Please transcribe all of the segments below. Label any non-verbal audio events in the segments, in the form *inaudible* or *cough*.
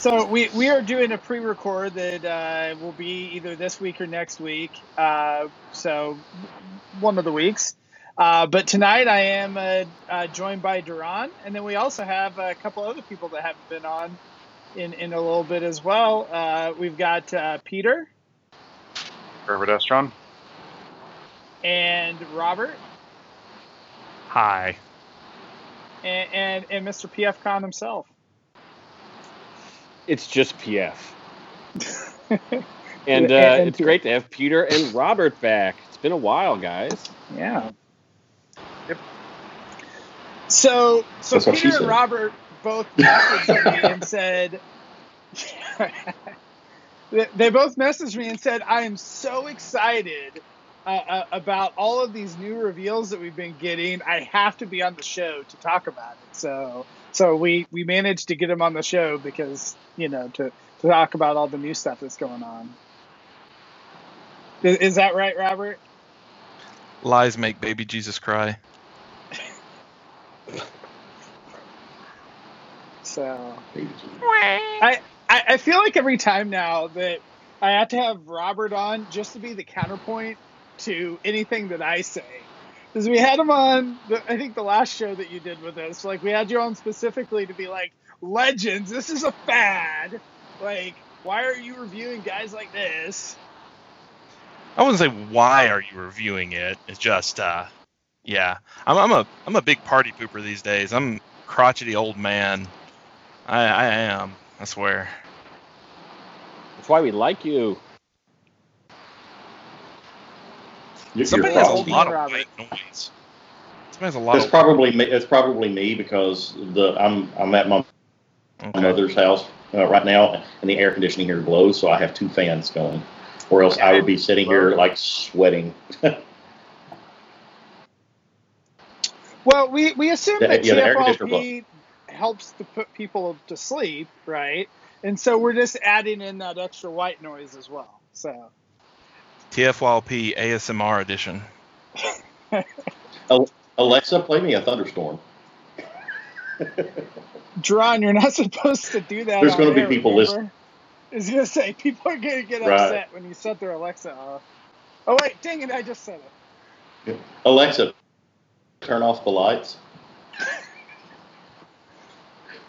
So we, we are doing a pre-record that uh, will be either this week or next week. Uh, so one of the weeks. Uh, but tonight I am uh, uh, joined by Duran, and then we also have a couple other people that haven't been on in, in a little bit as well. Uh, we've got Peter. Herbert Estron. And Robert. Hi. And, and, and Mr. PF Con himself. It's just PF. *laughs* and, uh, and it's great to have Peter and Robert back. It's been a while, guys. Yeah. Yep. So, so That's Peter and Robert both *laughs* messaged me and said, *laughs* they both messaged me and said, I am so excited uh, uh, about all of these new reveals that we've been getting. I have to be on the show to talk about it. So, so we we managed to get him on the show because you know to to talk about all the new stuff that's going on. Is, is that right, Robert? Lies make baby Jesus cry. *laughs* so I, I I feel like every time now that I have to have Robert on just to be the counterpoint to anything that I say because we had him on the, i think the last show that you did with us. Like we had you on specifically to be like legends this is a fad. Like why are you reviewing guys like this? I wouldn't say why are you reviewing it. It's just uh yeah. I'm, I'm a i'm a big party pooper these days. I'm crotchety old man. I i am i swear. That's why we like you Somebody has a lot of white noise. Somebody has a lot. It's of probably me, it's probably me because the I'm I'm at my okay. mother's house uh, right now, and the air conditioning here blows, so I have two fans going, or else I would be sitting here like sweating. *laughs* well, we we assume that yeah, TFLP helps to put people to sleep, right? And so we're just adding in that extra white noise as well. So TFYP ASMR edition. Alexa, play me a thunderstorm. *laughs* Dron, you're not supposed to do that. There's going to be people listening. I was going to say, people are going to get right. upset when you set their Alexa off. Oh, wait, dang it, I just said it. Alexa, turn off the lights.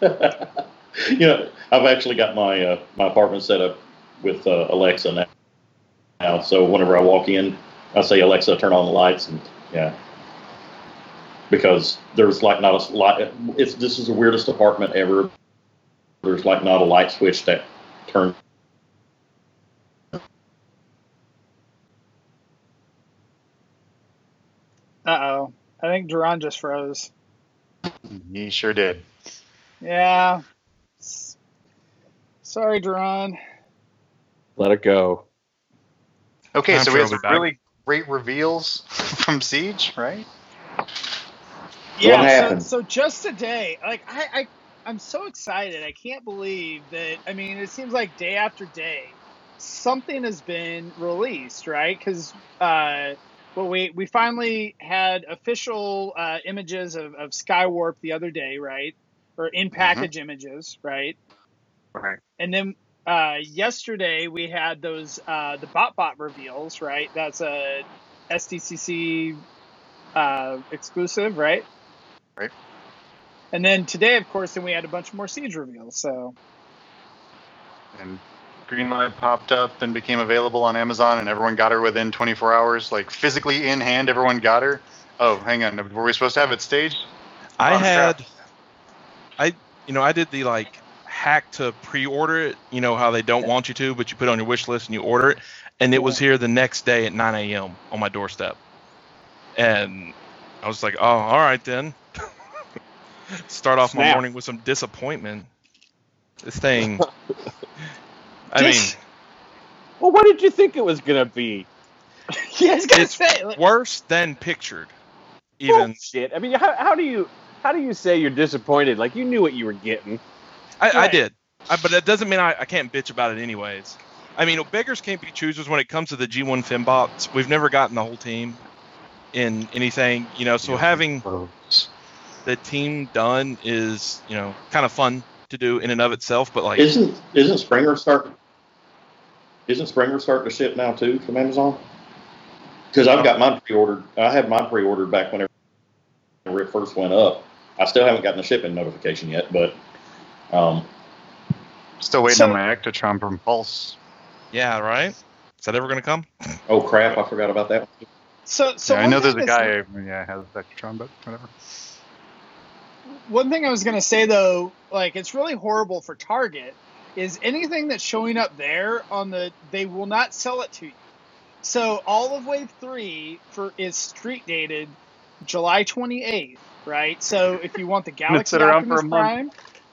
*laughs* you know, I've actually got my uh, my apartment set up with uh, Alexa now now. So whenever I walk in, I say Alexa, turn on the lights, and yeah, because there's like not a light. It's this is the weirdest apartment ever. There's like not a light switch that turns. Uh oh. I think Duran just froze. He sure did. Yeah. Sorry, Duran. Let it go. Okay, I'm so we have some really great reveals *laughs* from Siege, right? Yeah. So, so, just today, like I, I, I'm so excited. I can't believe that. I mean, it seems like day after day, something has been released, right? Because. Uh, well, we, we finally had official uh, images of, of Skywarp the other day, right? Or in package mm-hmm. images, right? Right. And then uh, yesterday we had those uh, the BotBot reveals, right? That's a SDCC uh, exclusive, right? Right. And then today, of course, then we had a bunch more Siege reveals. So. And Greenlight popped up and became available on Amazon, and everyone got her within 24 hours, like physically in hand, everyone got her. Oh, hang on, were we supposed to have it staged? I had, I you know I did the like hack to pre-order it. You know how they don't want you to, but you put it on your wish list and you order it, and it was here the next day at 9 a.m. on my doorstep, and I was like, oh, all right then. *laughs* Start off Snap. my morning with some disappointment. This thing. *laughs* I mean. Well, what did you think it was gonna be? *laughs* yeah, it's say, like, worse than pictured. Even shit. I mean, how, how do you how do you say you're disappointed? Like you knew what you were getting. I, right. I did, I, but that doesn't mean I, I can't bitch about it anyways. I mean, beggars can't be choosers when it comes to the G1 Fembots. We've never gotten the whole team in anything, you know. So having the team done is, you know, kind of fun to do in and of itself. But like, isn't isn't Springer start? Isn't Springer starting to ship now too from Amazon? Because I've got mine pre-ordered. I had mine pre-ordered back whenever it first went up. I still haven't gotten the shipping notification yet, but um, still waiting so, on my Actitron from Pulse. Yeah, right. Is that ever going to come? Oh crap! I forgot about that. So, so yeah, I know there's a guy. Yeah, has Actitron, but whatever one thing I was gonna say though, like it's really horrible for Target, is anything that's showing up there on the they will not sell it to you. So all of Wave Three for is street dated July 28th, right? So if you want the Galaxy Optimus Prime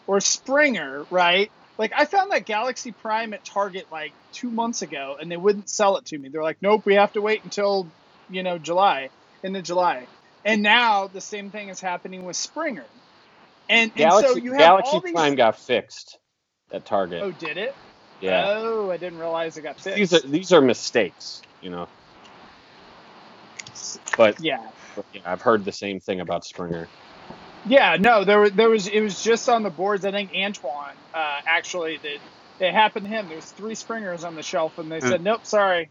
or Springer, right? Like I found that Galaxy Prime at Target like two months ago, and they wouldn't sell it to me. They're like, nope, we have to wait until you know July, into July. And now the same thing is happening with Springer. And, Galaxy, and so you have Galaxy these... Prime got fixed at Target. Oh, did it? Yeah. Oh, I didn't realize it got fixed. These are these are mistakes, you know. But yeah, but yeah, I've heard the same thing about Springer. Yeah, no, there was there was it was just on the boards. I think Antoine uh, actually that it happened to him. There's three Springers on the shelf, and they said, "Nope, sorry."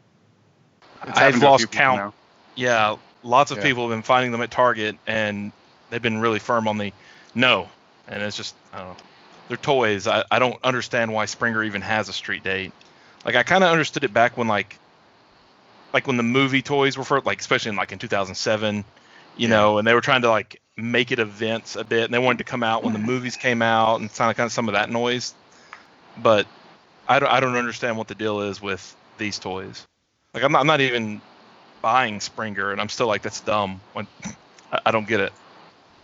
I've lost count. Now. Yeah, lots of yeah. people have been finding them at Target, and they've been really firm on the no, and it's just I don't know. They're toys. I, I don't understand why Springer even has a street date. Like I kind of understood it back when like like when the movie toys were for like especially in like in 2007, you yeah. know, and they were trying to like make it events a bit, and they wanted to come out when the movies came out and kind of kind of some of that noise. But I don't I don't understand what the deal is with these toys. Like I'm not I'm not even buying Springer, and I'm still like that's dumb. When *laughs* I, I don't get it.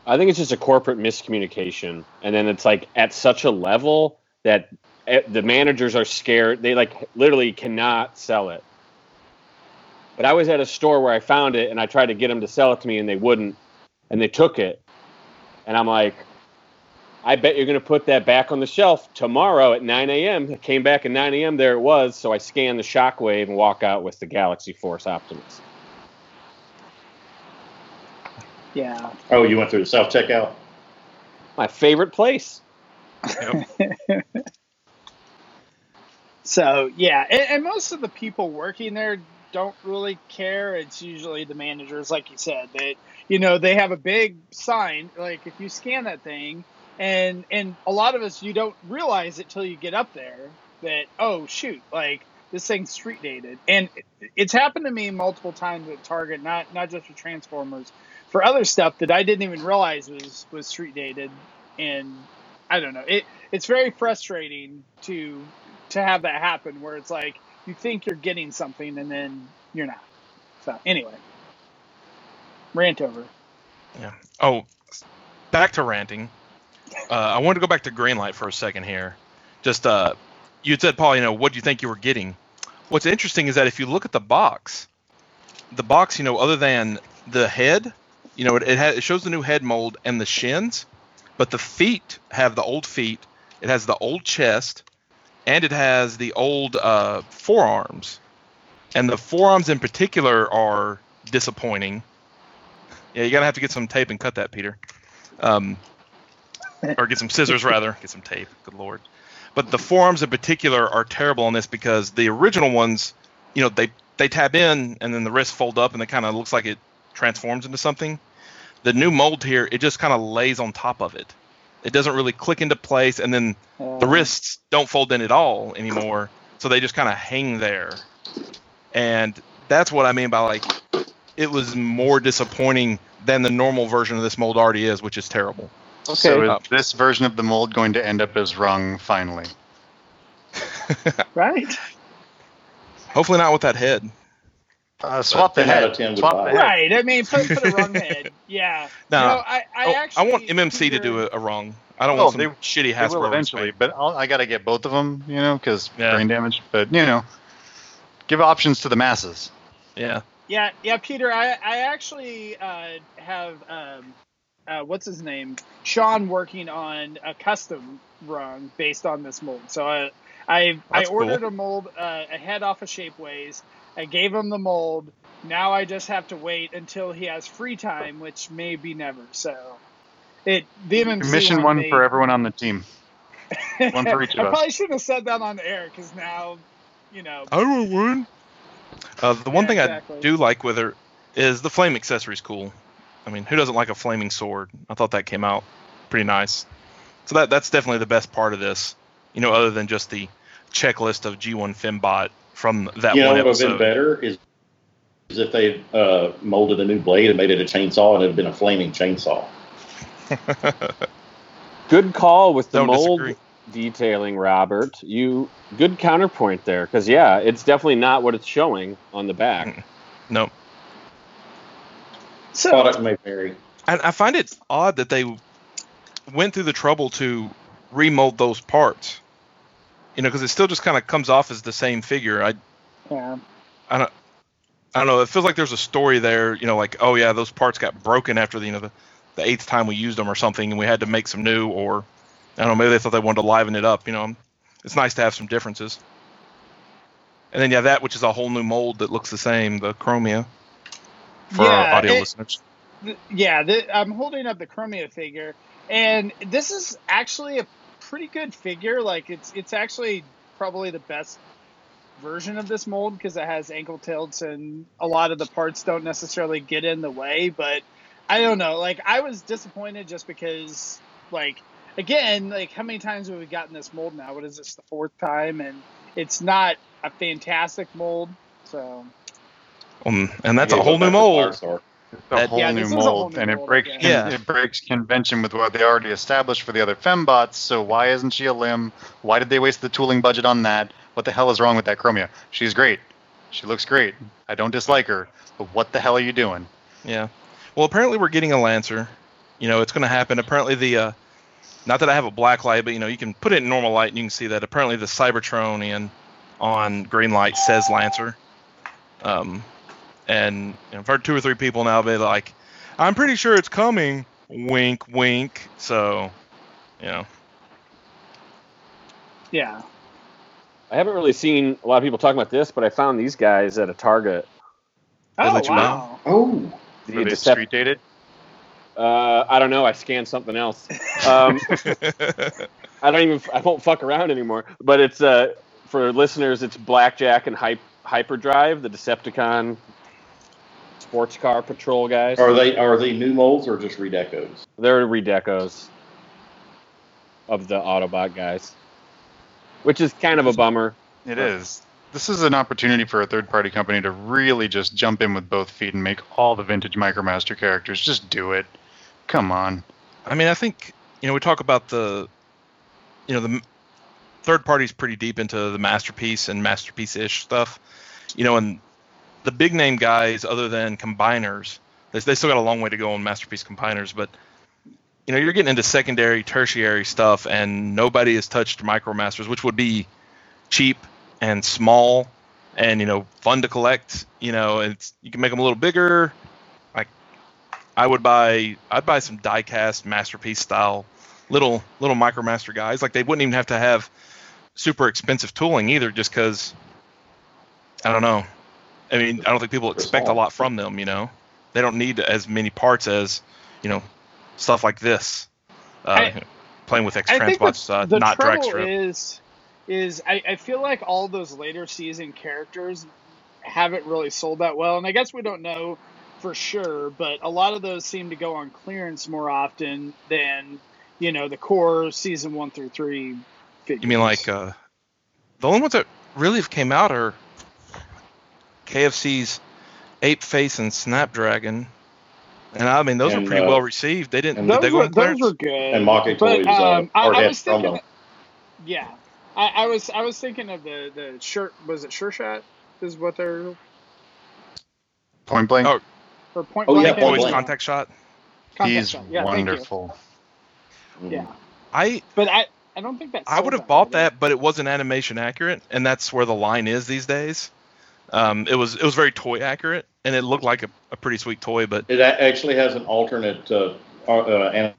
I think it's just a corporate miscommunication, and then it's like at such a level that eh, the managers are scared. They like literally cannot sell it. But I was at a store where I found it, and I tried to get them to sell it to me, and they wouldn't, and they took it, and I'm like, I bet you're going to put that back on the shelf tomorrow at 9 a.m. It came back at 9 a.m. There it was. So I scanned the Shockwave and walk out with the Galaxy Force Optimus. Yeah. Oh, you went through the self checkout? My favorite place. Yep. *laughs* so yeah, and, and, most of the people working there don't really care. It's usually the managers, like you said, that you know they have a big sign. Like if you scan that thing, and and a lot of us you don't realize it till you get up there that oh shoot, like this thing's street dated, and it's happened to me multiple times at Target, not not just for Transformers for other stuff that I didn't even realize was was street dated, and I don't know. It it's very frustrating to to have that happen where it's like you think you're getting something and then you're not. So anyway, rant over. Yeah. Oh, back to ranting. Uh, I wanted to go back to Greenlight for a second here. Just uh, you said, Paul, you know, what do you think you were getting? What's interesting is that if you look at the box, the box, you know, other than the head, you know, it, it, it shows the new head mold and the shins, but the feet have the old feet. It has the old chest, and it has the old uh, forearms. And the forearms in particular are disappointing. Yeah, you gotta have to get some tape and cut that, Peter. Um, or get some scissors *laughs* rather. Get some tape. Good lord. But the forearms in particular are terrible on this because the original ones, you know, they they tab in and then the wrists fold up and it kind of looks like it transforms into something. The new mold here, it just kind of lays on top of it. It doesn't really click into place, and then the wrists don't fold in at all anymore. so they just kind of hang there, and that's what I mean by like it was more disappointing than the normal version of this mold already is, which is terrible. Okay. So is this version of the mold going to end up as rung finally? *laughs* Right. Hopefully not with that head. Uh, swap the 10 out head. of 10 Swap the head. Right. I mean, put, put a rung head. *laughs* Yeah. No, No, I, I Oh, actually. I want MMC to do a, a Rung. I don't Oh, want some they- shitty They will eventually, respect. but I'll, I got to get both of them, you know, because Yeah. brain damage. But you know, give options to the masses. Yeah. Yeah, yeah, Peter. I I actually uh, have um, uh, what's his name, Sean, working on a custom rung based on this mold. So I I, I ordered cool. a mold uh, a head off of Shapeways. I gave him the mold. Now I just have to wait until he has free time, which may be never. So it the MMC Commission one may- for everyone on the team. *laughs* one for each of I us. probably shouldn't have said that on air because now, you know. I want one. Uh, the one Yeah, thing exactly. I do like with her is the flame accessory's cool. I mean, who doesn't like a flaming sword? I thought that came out pretty nice. So that that's definitely the best part of this. You know, other than just the checklist of G1 Fembot from that you know one what would have been better is, is if they uh, molded a new blade and made it a chainsaw and it had been a flaming chainsaw. *laughs* Good call with the Don't mold disagree. detailing, Robert. You good counterpoint there, because yeah, it's definitely not what it's showing on the back. no, So Product may vary. and I find it odd that they went through the trouble to remold those parts. You know, because it still just kind of comes off as the same figure. I yeah. I don't I don't know. It feels like there's a story there. You know, like oh yeah, those parts got broken after the you know the, the eighth time we used them or something, and we had to make some new. Or I don't know. Maybe they thought they wanted to liven it up. You know, it's nice to have some differences. And then yeah, that which is a whole new mold that looks the same, the Chromia. For our audio it- listeners. Th- yeah, th- I'm holding up the Chromia figure, and this is actually a pretty good figure. Like it's it's actually probably the best version of this mold because it has ankle tilts and a lot of the parts don't necessarily get in the way. But I don't know. Like I was disappointed just because like again like how many times have we gotten this mold now? What is this the fourth time? And it's not a fantastic mold. So Um, and that's a whole new mold. Firestar. It's a That- whole Yeah, new this is a whole mold, new and it mold, breaks con- Yeah. it breaks convention with what they already established for the other fembots. So why isn't she a limb? Why did they waste the tooling budget on that? What the hell is wrong with that Chromia? She's great. She looks great. I don't dislike her, but what the hell are you doing? Yeah. Well, apparently we're getting a Lancer. You know, it's going to happen. Apparently the, uh, not that I have a black light, but you know, you can put it in normal light and you can see that. Apparently the Cybertronian on green light says Lancer. Um, and you know, I've heard two or three people now be like, "I'm pretty sure it's coming." Wink, wink. So, you know, yeah. I haven't really seen a lot of people talking about this, but I found these guys at a Target. Oh let you know? wow. Oh, The Were they Decep- street dated? uh, I don't know. I scanned something else. Um, *laughs* I don't even. I won't fuck around anymore. But it's uh for listeners. It's Blackjack and Hy- Hyperdrive, the Decepticon sports car patrol guys. are they are they new molds or just redecos? They're redecos of the Autobot guys, which is kind of a bummer. It is. This is an opportunity for a third party company to really just jump in with both feet and make all the vintage Micromaster characters. Just do it. Come on. I mean, I think you know we talk about the, you know, the third party's pretty deep into the masterpiece and masterpiece-ish stuff, you know, and the big name guys, other than combiners, they, they still got a long way to go on masterpiece combiners, but you know, you're getting into secondary, tertiary stuff, and nobody has touched micromasters, which would be cheap and small, and you know, fun to collect. You know, it's you can make them a little bigger. Like, I would buy, I'd buy some die-cast masterpiece style little little micromaster guys. Like they wouldn't even have to have super expensive tooling either, just because. I don't know. I mean, I don't think people expect a lot from them. You know, they don't need as many parts as you know stuff like this. Uh, I- playing with X I think transpots, the, uh, the not drag trouble strip. is, is I, I feel like all those later season characters haven't really sold that well, and I guess we don't know for sure, but a lot of those seem to go on clearance more often than you know the core season one through three. Figures. You mean like uh, the only ones that really have came out are KFC's Ape Face and Snapdragon, and I mean those And, are pretty uh, well received. They didn't. Did those, they were, on those were good. And Maki but, Toys, uh, um, I, I was thinking, promo. yeah, I, I was I was thinking of the the shirt. Was it Sure Shot? Is what they're Point blank. Oh, or point Oh, yeah, blank. Point Blank. contact shot. Contact He's shot. Yeah, wonderful. Yeah, I but I I don't think that I would have bought that, but it wasn't animation accurate, and that's where the line is these days. Um, it was it was very toy accurate, and it looked like a, a pretty sweet toy, but It actually has an alternate uh, uh, uh,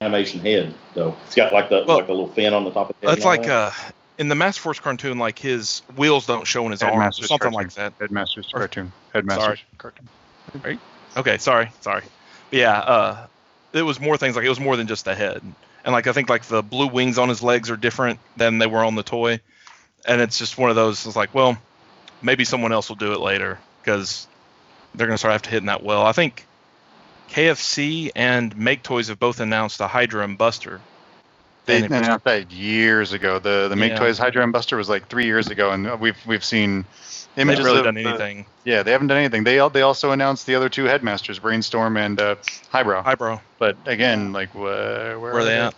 animation head, though. It's got like the Well, like a little fin on the top of the head. it's like that. uh, in the Master Force cartoon, like his wheels don't show in his arms, or something cartoon. like that. Headmaster's Or- cartoon. Headmaster's cartoon. Right? Okay, sorry, sorry. But yeah, uh, it was more things like it was more than just the head, and like I think like the blue wings on his legs are different than they were on the toy, and it's just one of those. It's like, well, maybe someone else will do it later because they're gonna start after hitting that well. I think KFC and Make Toys have both announced a Hydra and Buster. They And announced that years ago. The the Make Yeah. Toys Hydra and Buster was like three years ago, and we've we've seen They images haven't really done the- anything. yeah, they haven't done anything. They they also announced the other two headmasters, Brainstorm and uh, Highbrow. Highbrow, But again, like wh- where, where are they at?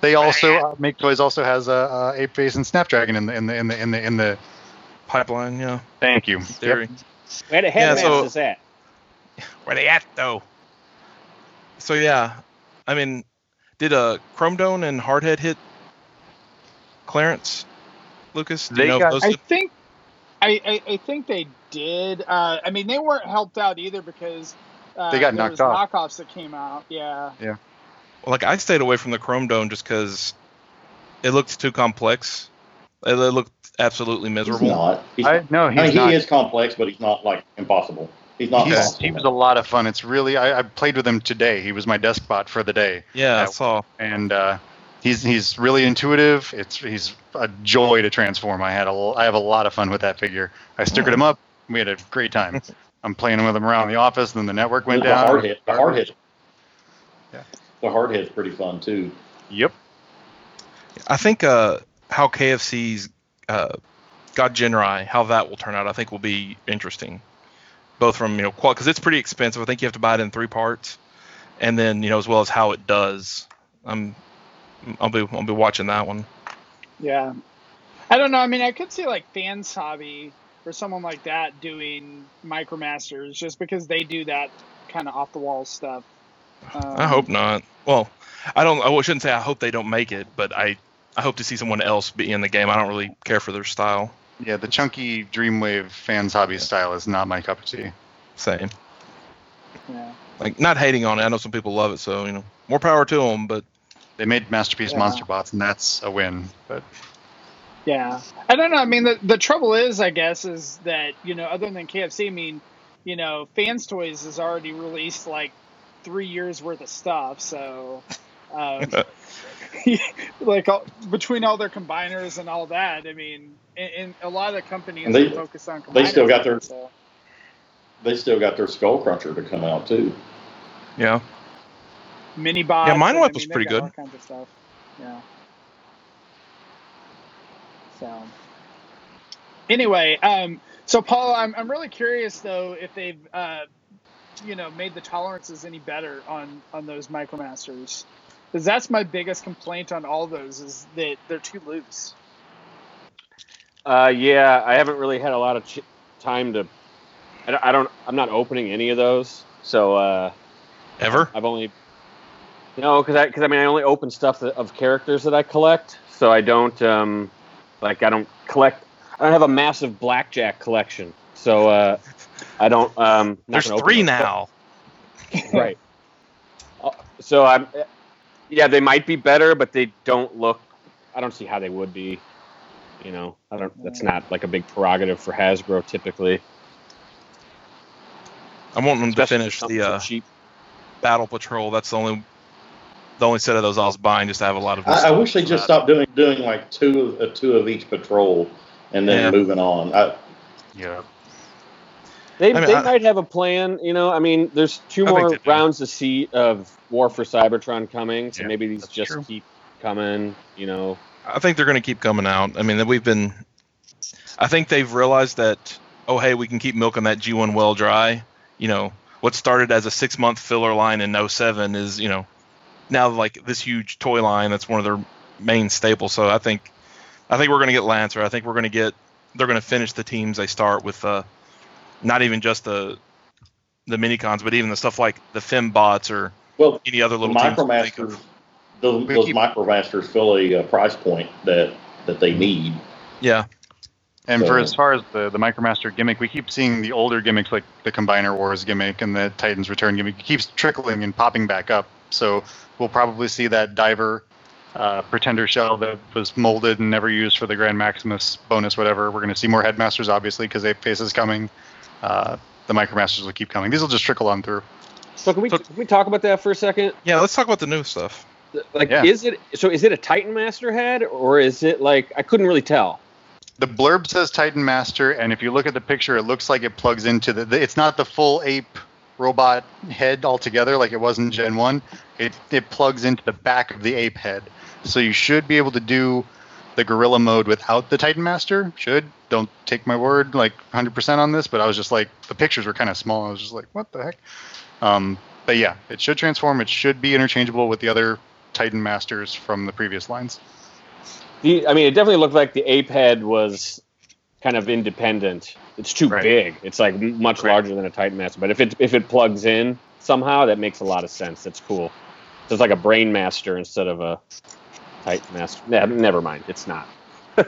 They also uh, Make Toys also has a uh, uh, Ape Face and Snapdragon in the in the in the in the in the. Pipeline, yeah. Thank you. Theory. Where the Yeah, headmasters so- at? *laughs* Where they at though? So yeah, I mean, did uh Chrome Dome and Hardhead hit Clarence Lucas? They you know got- those I think I, I, I think they did. Uh, I mean, they weren't helped out either because uh, They got there knocked was off. knockoffs that came out. Yeah, Well, like I stayed away from the Chrome Dome just because it looked too complex. It, it looked absolutely He's miserable. not. He's, I no, I mean, not. he is complex, but he's not like impossible. He's not He's, he was a lot of fun. It's really I, I played with him today. He was my desk bot for the day, Yeah, I Yeah. saw. and uh, he's he's really intuitive. It's he's a joy to transform. I had a l- I have a lot of fun with that figure. I stickered him up. We had a great time. I'm playing with him around the office. Then the network went the down. Hardhead. The Hardhead. Yeah. The Hardhead's pretty fun too. Yep. I think uh, how KFC's uh, God Ginrai, how that will turn out, I think will be interesting. Both from you know, qual because it's pretty expensive. I think you have to buy it in three parts, and then you know as well as how it does. I'm, I'll be I'll be watching that one. yeah. I don't know. I mean, I could see like Fans Hobby or someone like that doing Micromasters just because they do that kind of off the wall stuff. Um, I hope not. Well, I don't. I shouldn't say I hope they don't make it, but I I hope to see someone else be in the game. I don't really care for their style. Yeah, the chunky Dreamwave fans hobby style is not my cup of tea. Same. Yeah. Like not hating on it. I know some people love it, so you know more power to them. But They made masterpiece Yeah. monster bots, and that's a win. But Yeah, I don't know. I mean, the the trouble is, I guess, is that you know, other than KFC, I mean, you know, Fans Toys has already released like three years worth of stuff, so. Um, *laughs* *laughs* like all, between all their combiners and all that, I mean, and, and a lot of the companies And they- are focused on. they still got their- combiners, so. They still got their Skull Cruncher to come out too. yeah, mini bots. Yeah, Mind and, Wipe I was mean, pretty good. All kinds of stuff. Yeah. So. Anyway, um, so Paul, I'm I'm really curious though if they've uh, you know made the tolerances any better on on those micromasters, because that's my biggest complaint on all those is that they're too loose. Uh, yeah, I haven't really had a lot of ch- time to. I don't, I don't. I'm not opening any of those, so uh, ever. I've only. No, because I because I mean I only open stuff that, of characters that I collect, so I don't um, like I don't collect. I don't have a massive blackjack collection, so uh, I don't. Um, There's three now. right. Uh, So I'm. Yeah, they might be better, but they don't look. I don't see how they would be. You know, I don't. That's not like a big prerogative for Hasbro typically. I want them to finish the uh, cheap. Battle Patrol. That's the only the only set of those I was buying just to have a lot of. I, I wish they just that. stopped doing doing like two of uh, two of each patrol, and then Yeah. moving on. I, yeah, They, I mean, they I- might have a plan, you know. I mean, there's two I more rounds to see of War for Cybertron coming, so Yeah, maybe these just true. keep coming, you know. I think they're going to keep coming out. I mean, we've been I think they've realized that oh hey we can keep milking that G1 well dry. You know what started as a six month filler line in 07 is you know now like this huge toy line that's one of their main staples. So I think I think we're going to get Lancer. I think we're going to get they're going to finish the teams they start with. Uh, not even just the the mini cons, but even the stuff like the Fembots or Well, any other the little teams. you Micromasters, those, We those keep- Micromasters fill a uh, price point that that they need. Yeah, And for as far as the, the Micromaster gimmick, we keep seeing the older gimmicks like the Combiner Wars gimmick and the Titans Return gimmick. It keeps trickling and popping back up. So we'll probably see that Diver uh, Pretender shell that was molded and never used for the Grand Maximus bonus, whatever. We're going to see more Headmasters, obviously, because Ape Face is coming. Uh, the Micromasters will keep coming. These will just trickle on through. So can we So- can we talk about that for a second? yeah. Let's talk about the new stuff. Like, Yeah. is it so? Is it a Titan Master head, or is it like I couldn't really tell? The blurb says Titan Master, and if you look at the picture, it looks like it plugs into the. the it's not the full ape robot head altogether like it was in Gen One. It it plugs into the back of the ape head, so you should be able to do the gorilla mode without the Titan Master. Should don't take my word like 100% on this, but I was just like the pictures were kind of small. I was just like, what the heck? Um, but yeah, it should transform. It should be interchangeable with the other Titan Masters from the previous lines. The, I mean, it definitely looked like the ape head was kind of independent. It's too Right. big. It's like much Right. larger than a Titan Master. But if it if it plugs in somehow, that makes a lot of sense. That's cool. So it's like a Brain Master instead of a Titan Master. Ne- never mind. It's not. *laughs*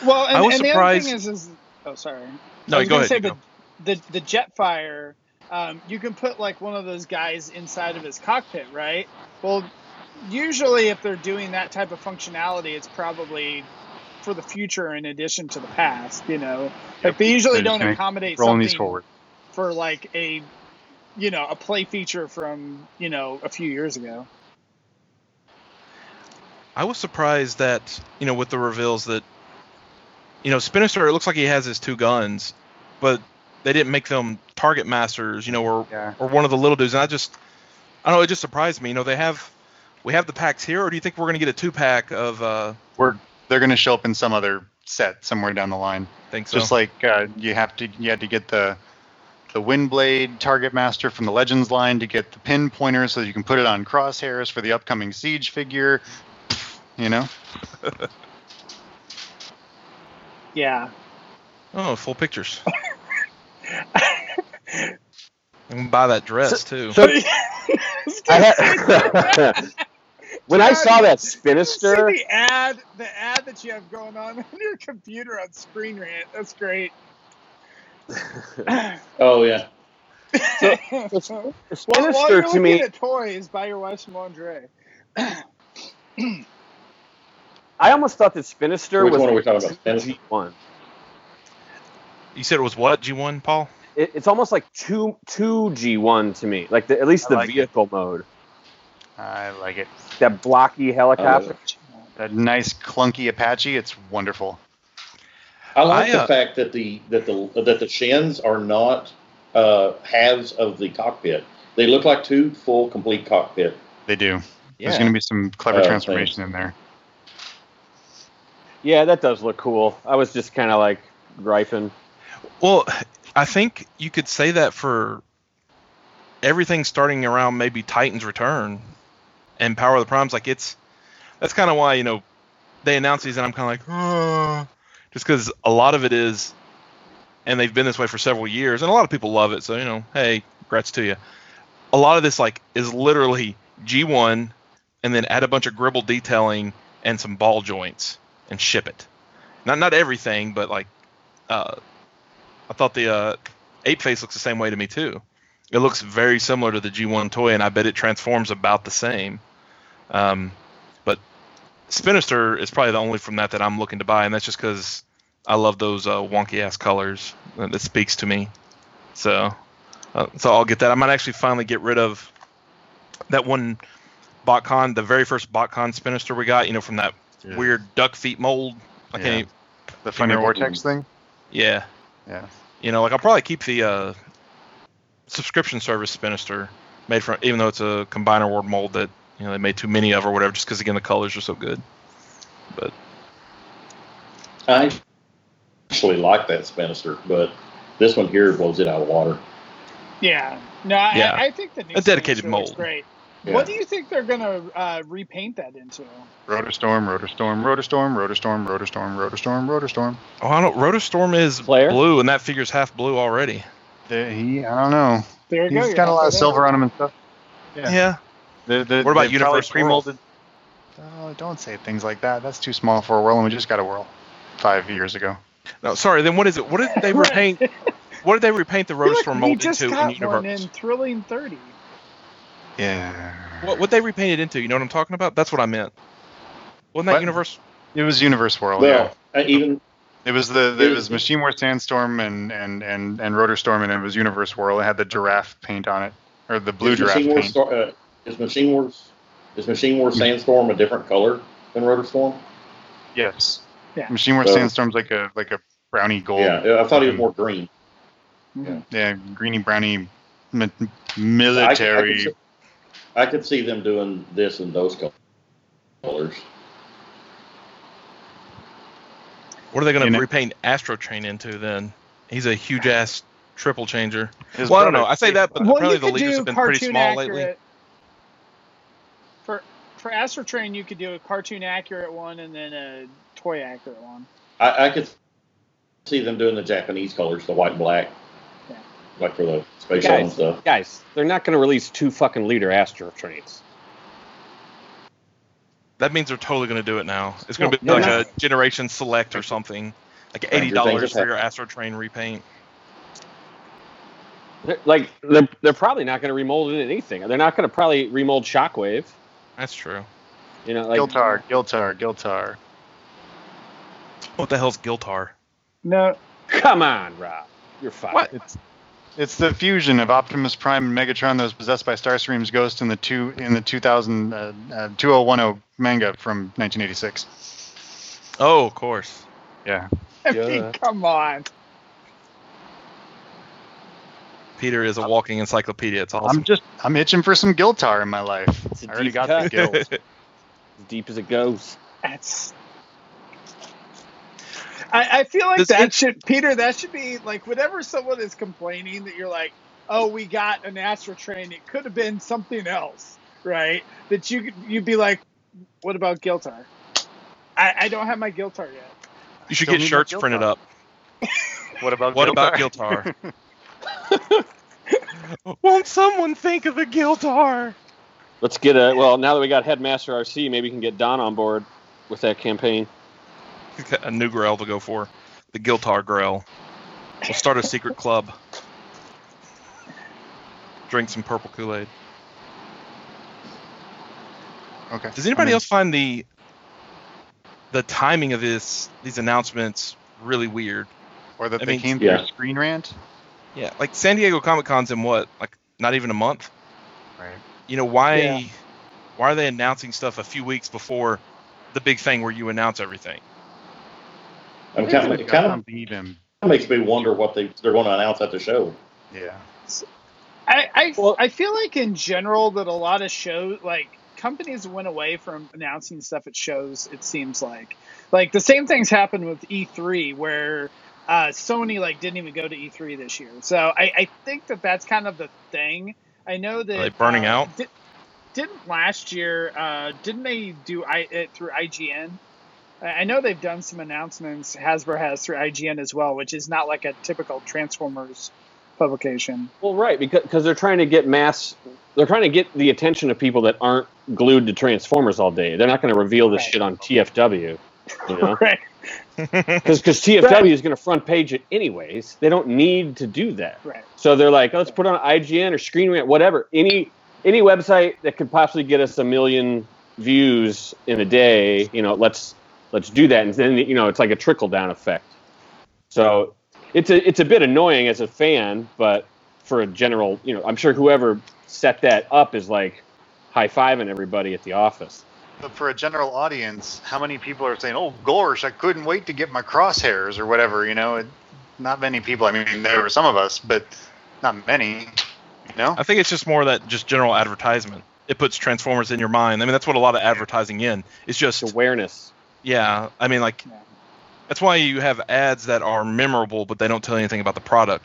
Well, and, I was and the other surprised- thing is, is oh, sorry. No, I was go gonna ahead. Say you the, go. the the Jetfire, um, you can put like one of those guys inside of his cockpit, right? Well, usually if they're doing that type of functionality, it's probably for the future in addition to the past. You know, like they usually They're just don't gonna accommodate Rolling something these forward. for like a you know a play feature from you know a few years ago. I was surprised that you know with the reveals that you know Spinister it looks like he has his two guns, but they didn't make them target masters, you know, or Yeah. or one of the little dudes. And I just I don't know, it just surprised me. You know, they have we have the packs here, or do you think we're gonna get a two pack of uh We're they're going to show up in some other set somewhere down the line. think so? Just like uh, you have to you had to get the the Windblade Target Master from the Legends line to get the pin pointer so you can put it on crosshairs for the upcoming Siege figure. You know, *laughs* Yeah. oh, full pictures. *laughs* I can buy that dress too. So *laughs* I had, when I saw that See Spinister, the ad, the ad that you have going on on your computer on Screen Rant. That's great. Oh yeah. while, while Spinister you're to looking me, at toys, buy your wife some lingerie. I almost thought that Spinister Which was one are we talking about? Spinister? G1. You said it was what G1, Paul? It, it's almost like two two G1 to me, like the, at least I the like it. vehicle mode. I like it. That blocky helicopter. That nice clunky Apache. It's wonderful. I like I, the uh, fact that the that the that the shins are not uh, halves of the cockpit. They look like two full, complete cockpit. They do. There's going to be some clever Oh, transformation in there. Yeah, that does look cool. I was just kind of like griping. Well, I think you could say that for everything starting around maybe Titan's return and Power of the Primes. Like it's that's kind of why you know they announce these, and I'm kind of like, oh, just because a lot of it is, and they've been this way for several years, and a lot of people love it. So you know, hey, congrats to you. A lot of this like is literally G1, and then add a bunch of greeble detailing and some ball joints and ship it. Not not everything, but like. Uh, I thought the uh, ape face looks the same way to me too. It looks very similar to the G1 toy, and I bet it transforms about the same. Um, but Spinister is probably the only from that that I'm looking to buy, and that's just because I love those uh, wonky ass colors. That speaks to me. So, uh, so I'll get that. I might actually finally get rid of that one BotCon, the very first BotCon Spinister we got. You know, from that Yeah. weird duck feet mold. I Yeah. can't. even- The funny Remember- vortex thing. Yeah. Yeah. You know, like I'll probably keep the uh, subscription service Spinister made from, even though it's a Combiner Wars mold that you know they made too many of or whatever, just because again the colors are so good. But I actually like that Spinister, but this one here blows it out of water. Yeah. No, I, Yeah. I think the new A dedicated Spinister looks mold. Great. Yeah. What do you think they're gonna uh, repaint that into? Rotor storm, rotor storm, rotor storm, rotor storm, rotor storm, rotor storm, rotor storm. Oh, I don't. Rotorstorm is Flare? blue, and that figure's half blue already. The, he, I don't know. There you go. He's you're got a lot of silver on him and stuff. Yeah. Yeah. The, the, What about Universe pre-molded. Oh, don't say things like that. That's too small for a whirl, and we just got a whirl five years ago. No, sorry. Then what is it? What did they *laughs* repaint? What did they repaint the I feel like Rotorstorm we mold just into got in one Universe? in Thrilling Thirty. Yeah. What what they repainted into? You know what I'm talking about? That's what I meant. Wasn't that What? Universe? It was Universe World. Well, uh, even It was the, the it It- was Machine War Sandstorm and and and and Rotor Storm, and it was Universe World. It had the giraffe paint on it, or the blue is giraffe Machine paint. Star, uh, is Machine Wars is Machine War Sandstorm a different color than Rotor Storm? Yes. Yeah. Machine War So- Sandstorm's like a like a brownie gold. Yeah, I thought he was more green. Mhm. Yeah, greeny brownie mi- I, I, military. Could see, I could see them doing this in those colors. What are they going You to know- repaint Astro Train into then? He's a huge ass triple changer. His well, I don't know. I say that, but Well, apparently the leaders have been pretty small accurate. lately. For for Astro Train, you could do a cartoon accurate one and then a toy accurate one. I, I could see them doing the Japanese colors, the white and black, Yeah. Like for the space shuttle and Guys, stuff. guys, they're not going to release two fucking liter Astro trains. That means they're totally going to do it now. It's going No, to be they're like not. a Generation Select or something, like eighty dollars for your Astro Train repaint. They're, like they're they're probably not going to remold it in anything. They're not going to probably remold Shockwave. That's true. You know, like Giltar, Giltar, Giltar. What the hell's Giltar? No, Come on, Rob, you're fine. What? It's it's the fusion of Optimus Prime and Megatron that was possessed by Starscream's ghost in the two in the 2000 uh, uh, 2010 manga from 1986. Oh, of course. Yeah. *laughs* I Yeah. mean, come on. Peter is a walking encyclopedia. It's awesome. I'm just I'm itching for some Giltar in my life. I already got cut. the guilt. *laughs* as deep as it goes. That's. I, I feel like Does that it- should Peter. That should be like whenever someone is complaining that you're like, oh, we got an Astro train. It could have been something else, right? That you could- you'd be like, what about Giltar? I, I don't have my Giltar yet. you should Still get need shirts my printed up. *laughs* What about What about Giltar? Giltar? *laughs* *laughs* Won't someone think of the Giltar? Let's get a well. Now that we got Headmaster RC, maybe we can get Don on board with that campaign. A new Grail to go for. The Giltar Grail. We'll start a secret club. Drink some purple Kool Aid. Okay. Does anybody I mean, else find the the timing of this these announcements really weird? or that I they mean, came yeah. through Screen Rant? Yeah, like San Diego Comic Con's in what, like not even a month. Right. You know why? Yeah. Why are they announcing stuff a few weeks before the big thing where you announce everything? I'm They kind of, got kind of something even. makes me wonder what they they're going to announce at the show. Yeah. I I, Well- I feel like in general that a lot of shows like companies went away from announcing stuff at shows. It seems like like the same things happened with E3 where uh, Sony like didn't even go to E3 this year. So I, I think that that's kind of the thing. I know that Are they burning uh, out? Di- didn't last year? Uh, didn't they do I, it through IGN? I I know they've done some announcements. Hasbro has through IGN as well, which is not like a typical Transformers publication. Well, right, because because they're trying to get mass. They're trying to get the attention of people that aren't glued to Transformers all day. They're not going to reveal this Right. shit on TFW. You *laughs* know, right. *laughs* because TFW Right. is going to front page it anyways. They don't need to do that. Right. So they're like, let's put on IGN or Screen Rant, whatever. Any any website that could possibly get us a million views in a day, you know, let's let's do that. And then you know, it's like a trickle down effect. So it's a it's a bit annoying as a fan, but for a general, you know, I'm sure whoever set that up is like high fiving everybody at the office. But for a general audience, how many people are saying, "Oh, gosh, I couldn't wait to get my crosshairs" or whatever? You know, it, not many people. I mean, there were some of us, but not many. You know, I think it's just more that just general advertisement. It puts Transformers in your mind. I mean, that's what a lot of advertising in. It's just awareness. Yeah. I mean, like Yeah. That's why you have ads that are memorable, but they don't tell you anything about the product.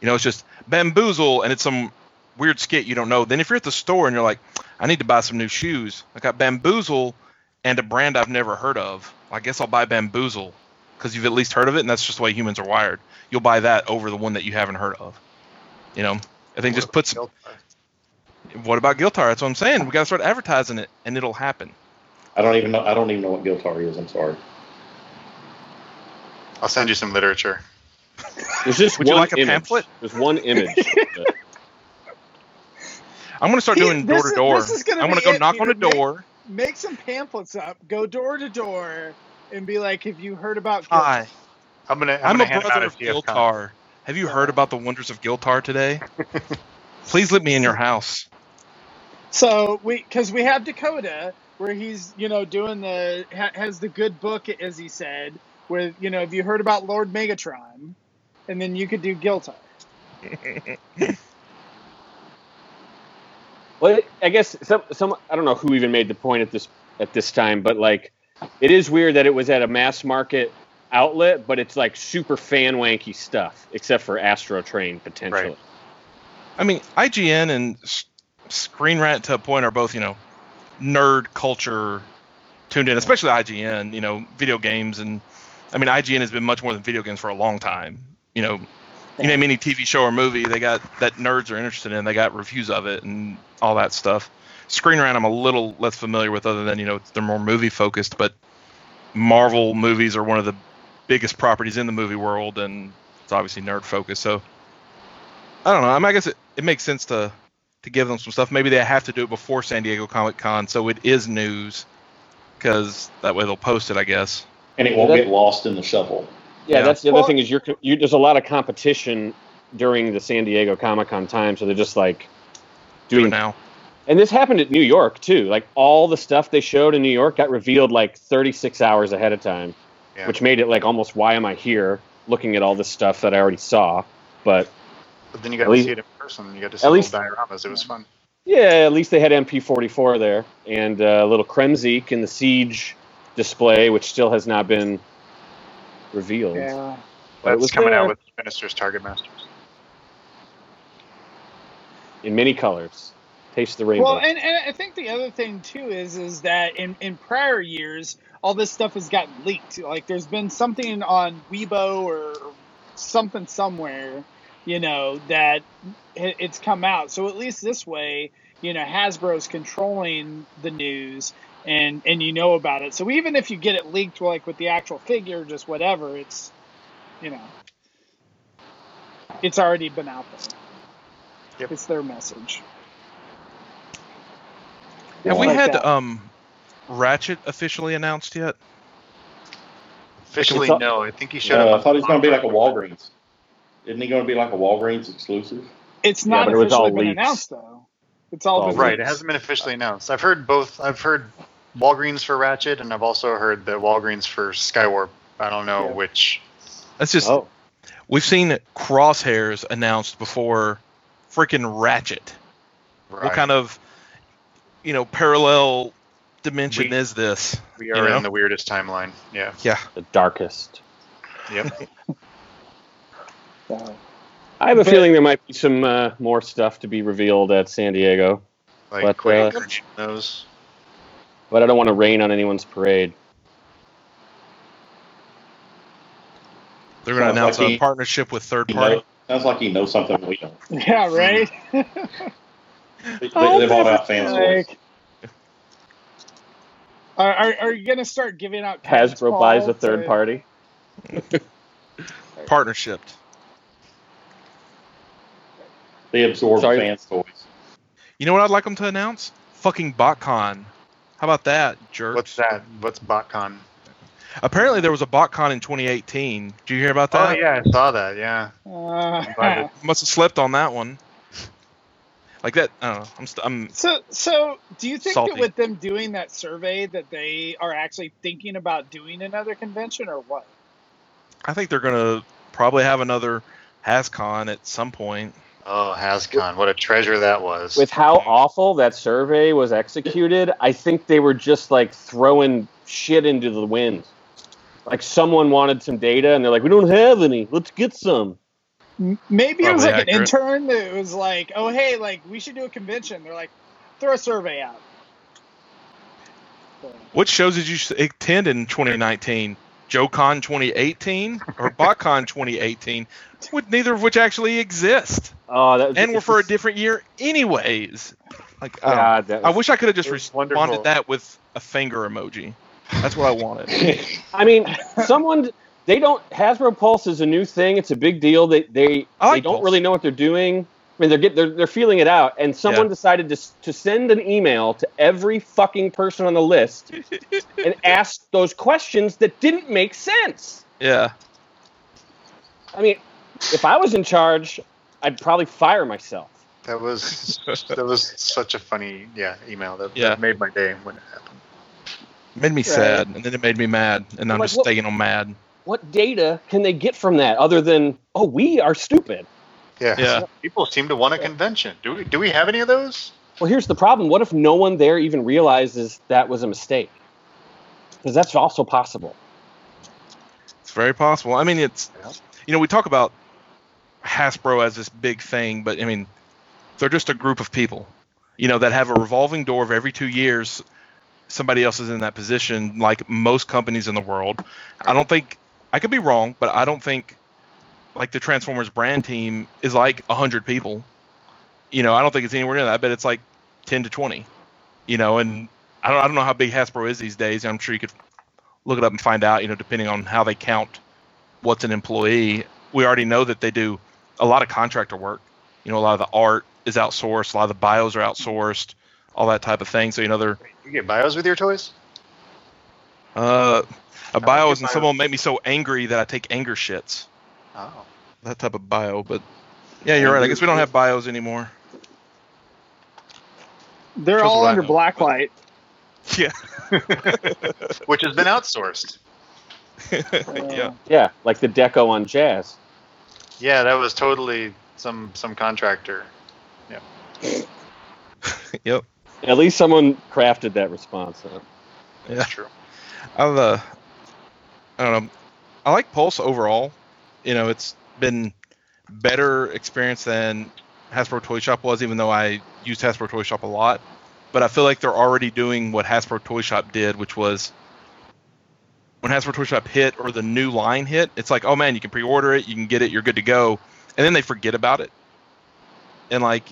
You know, it's just bamboozle, and it's some weird skit you don't know. Then if you're at the store and you're like, I need to buy some new shoes, I got bamboozle and a brand I've never heard of. I guess I'll buy bamboozle because you've at least heard of it, and that's just the way humans are wired. You'll buy that over the one that you haven't heard of. You know, I think just puts. What about Giltar? That's what I'm saying. We got to start advertising it, and it'll happen. I don't even know. I don't even know what Giltar is. I'm sorry. I'll send you some literature. There's just Would you one like a image. pamphlet? There's one image. *laughs* I'm gonna start He- doing this door to is- door. this is gonna I'm gonna go it, knock on a Peter. Make- door. Make some pamphlets up. Go door to door and be like, "Have you heard about?" Hi, I'm gonna. I'm, I'm, gonna a hand it out brother at of TFCon. Giltar. Have you heard about the wonders of Giltar today? *laughs* Please let me in your house. So we, because we have Dakota, where he's you know doing the ha, has the good book as he said, where you know have you heard about Lord Megatron, and then you could do Giltar. *laughs* Well, I guess some some I don't know who even made the point at this at this time, but like it is weird that it was at a mass market outlet, but it's like super fan wanky stuff, except for Astrotrain potentially. Right. I mean, IGN and S- Screen Rant to a point are both, you know, nerd culture tuned in, especially IGN, you know, video games. And I mean, IGN has been much more than video games for a long time. You know, you name any TV show or movie, they got that nerds are interested in, they got reviews of it and all that stuff. Screen Rant, I'm a little less familiar with, other than, you know, they're more movie focused, but Marvel movies are one of the biggest properties in the movie world, and it's obviously nerd focused. So, I don't know. I, mean, I guess it, it makes sense to to give them some stuff. Maybe they have to do it before San Diego Comic Con, so it is news, because that way they'll post it. I guess. And it won't That- get lost in the shuffle. Yeah, Yeah. that's the other Well- thing is you're, you there's a lot of competition during the San Diego Comic Con time, so they're just like Do it now. And this happened at New York too. Like all the stuff they showed in New York got revealed like 36 hours ahead of time, Yeah. which made it like almost why am I here looking at all this stuff that I already saw? But But then you got At to least- see it in person. You got to see at least- dioramas. It was fun. yeah, at least they had MP44 there and uh, a little Kremzeek in the Siege display, which still has not been revealed. Yeah. But it That's was coming there out with Minister's Target Masters. in many colors. Taste the rainbow. Well, and, and I think the other thing too is is that in, in prior years, all this stuff has gotten leaked. Like there's been something on Weibo or something somewhere, you know, that it's come out. So at least this way, you know, Hasbro's controlling the news and and you know about it. So even if you get it leaked, like with the actual figure, just whatever, it's you know, it's already been out there. Yep. It's their message. Have we Like had that. um, Ratchet officially announced yet? Officially, It's no. I think he showed Uh, up. I thought it was going to be like a Walgreens. Walgreens. Isn't he going to be like a Walgreens exclusive? It's Yeah, not it was all officially been leaks. announced though. It's all All been Right, it hasn't been officially announced. I've heard both. I've heard Walgreens for Ratchet, and I've also heard that Walgreens for Skywarp. I don't know Yeah. which. That's just oh, we've seen Crosshairs announced before. Freaking Ratchet. Right. What kind of you know parallel dimension We- is this? we you are know? in the weirdest timeline. Yeah. Yeah. the darkest. Yep. *laughs* So, I have a But- feeling there might be some uh, more stuff to be revealed at San Diego, Like But, Quake uh, or those. but I don't want to rain on anyone's parade. They're going to announce like a he- partnership with third party. knows, sounds like he knows something we don't. *laughs* yeah, right. *laughs* They, Oh, they've all got that's fan stories. like- Are, are, are you gonna start giving out cards, Hasbro buys a third to- party. *laughs* Partnership. They absorb Sorry. fan stories. You know what I'd like them to announce? Fucking BotCon. How about that, jerk? What's that? What's BotCon? Apparently there was a BotCon in 2018. Did you hear about that? Oh yeah, I saw that. Yeah. Uh, Must have slept on that one. Like that. I don't know. I'm. St- I'm. so, so do you think Salty. that with them doing that survey that they are actually thinking about doing another convention or what? I think they're gonna probably have another HasCon at some point. Oh, HasCon. What a treasure that was. With how awful that survey was executed, I think they were just like throwing shit into the wind. Like someone wanted some data, and they're like, "We don't have any. Let's get some." M- Maybe it was Probably like an intern that was like, "Oh hey, like we should do a convention." They're like, "Throw a survey out." So, What shows did you attend in 2019? JoeCon 2018 or BotCon 2018? With neither of which actually exist, Oh, that was, and we're for a different year, anyways. Like, God, um, that I wish I could have just responded wonderful. that with a finger emoji. That's what I wanted. *laughs* I mean, someone they don't Hasbro Pulse is a new thing. It's a big deal. They they like they don't Pulse. really know what they're doing. I mean, they're get they're, they're feeling it out, and someone Yeah. decided to to send an email to every fucking person on the list *laughs* and ask those questions that didn't make sense. Yeah. I mean, if I was in charge, I'd probably fire myself. That was *laughs* that was such a funny yeah email that, Yeah. that made my day when it happened. Made me sad, and then it made me mad, and I'm Like, just what- staying on mad. What data can they get from that other than oh we are stupid? Yeah. Yeah. People seem to want a convention. Do we do we have any of those? Well, here's the problem. What if no one there even realizes that was a mistake? Because that's also possible. It's very possible. I mean, it's you know we talk about Hasbro as this big thing, but I mean they're just a group of people, you know, that have a revolving door of every two years. Somebody else is in that position, like most companies in the world. I don't think I could be wrong, but I don't think like the Transformers brand team is like hundred people. You know, I don't think it's anywhere near that. I bet it's like ten to twenty. You know, and I don't I don't know how big Hasbro is these days. I'm sure you could look it up and find out. You know, depending on how they count what's an employee. We already know that they do a lot of contractor work. You know, a lot of the art is outsourced, a lot of the bios are outsourced, all that type of thing. So you know, they're You get bios with your toys? uh, a bio is when someone made me so angry that I take anger shits. Oh. That type of bio, but yeah, you're right. I guess we don't have bios anymore. they're Shows all what I under know. blacklight. Yeah, *laughs* Which has been outsourced. *laughs* yeah. Yeah, like the deco on Jazz. Yeah, that was totally some some contractor. Yeah. *laughs* Yep. At least someone crafted that response. Huh? Yeah. That's true. I've uh, I don't know. I like Pulse overall. You know, it's been better experience than Hasbro Toy Shop was, even though I used Hasbro Toy Shop a lot. But I feel like they're already doing what Hasbro Toy Shop did, which was when Hasbro Toy Shop hit or the new line hit, it's like, oh man, you can pre-order it, you can get it, you're good to go, and then they forget about it. And like,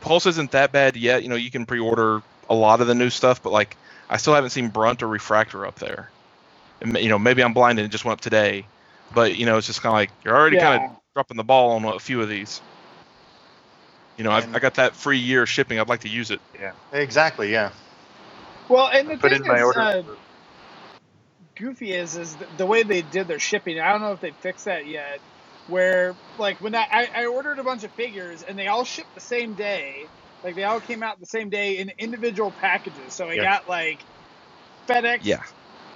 Pulse isn't that bad yet. You know, you can pre-order a lot of the new stuff, but like, I still haven't seen Brunt or Refraktor up there. And, you know, maybe I'm blind and it just went up today, but you know, it's just kind of like you're already kind of dropping the ball on a few of these. You know, I, And- I got that free year shipping. I'd like to use it. Yeah. Exactly. Yeah. Well, and the Put thing in my that's order. uh, goofy is is the, the way they did their shipping. I don't know if they fixed that yet. Where like when I, I I ordered a bunch of figures and they all shipped the same day. Like they all came out the same day in individual packages. So I Yeah. got like FedEx. Yeah.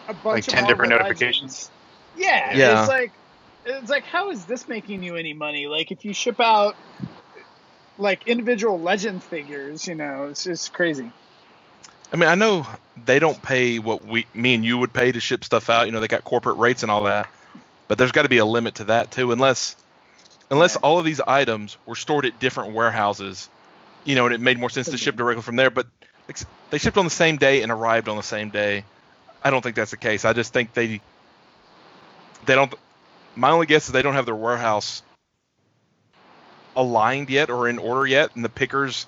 A bunch Like of 10 different Marvel notifications? Legends. Yeah. Yeah. It's like it's like how is this making you any money? Like if you ship out like individual legend figures, you know, it's just crazy. I mean, I know they don't pay what we, me and you would pay to ship stuff out. You know, they got corporate rates and all that, but there's got to be a limit to that too, unless, unless all of these items were stored at different warehouses, you know, and it made more sense to ship mm-hmm. directly from there. But they shipped on the same day and arrived on the same day. I don't think that's the case. I just think they, they don't. My only guess is they don't have their warehouse aligned yet or in order yet, and the pickers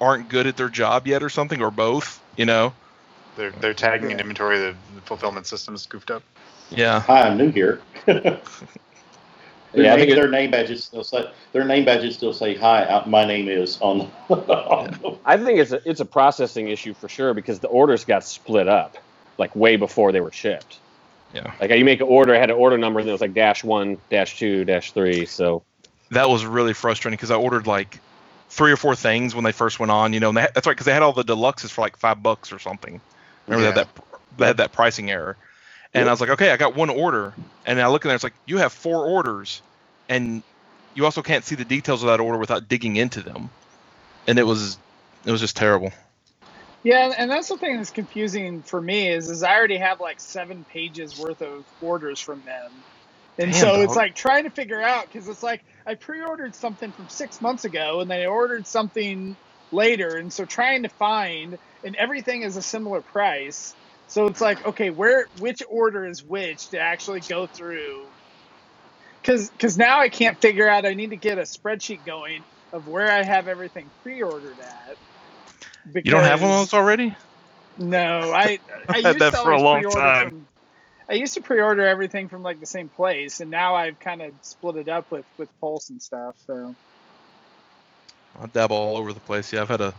aren't good at their job yet or something or both you know They're they're tagging an inventory. The, the fulfillment system's goofed up. yeah Hi, I'm new here. their, *laughs* Yeah, I think name, it- their name badges still say their name badges still say hi. uh, My name is on. *laughs* on I think it's a it's a processing issue for sure because the orders got split up like way before they were shipped. Yeah. Like you make an order, I had an order number, and it was like dash one, dash two, dash three. So that was really frustrating because i ordered like three or four things when they first went on you know and they, that's right because they had all the deluxes for like five bucks or something remember Yeah. they had that they had that pricing error and i was like okay i got one order and i look in there it's like you have four orders and you also can't see the details of that order without digging into them and it was it was just terrible Yeah, and that's the thing that's confusing for me is is I already have like seven pages worth of orders from them, and Damn, so dog. it's like trying to figure out because it's like I pre-ordered something from six months ago, and then I ordered something later, and so trying to find and everything is a similar price. So it's like okay, where which order is which to actually go through? Because because now I can't figure out. I need to get a spreadsheet going of where I have everything pre-ordered at. You don't have one of because- those already? no, I *laughs* I had used that to for a long pre-order time. From, I used to pre-order everything from like the same place, and now I've kind of split it up with with Pulse and stuff. So I dabble all over the place. Yeah, I've had a,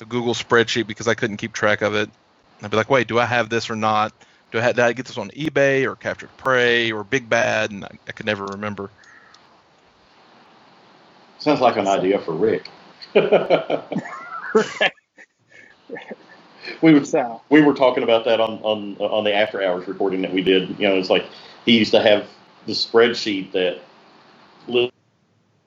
a Google spreadsheet because I couldn't keep track of it. I'd be like, wait, do I have this or not? Do I have, did I get this on eBay or Captured Prey or Big Bad? And I, I could never remember. Sounds like an idea for Rick. *laughs* we were so *laughs* we were talking about that on on on the after hours recording that we did. You know, it's like he used to have the spreadsheet that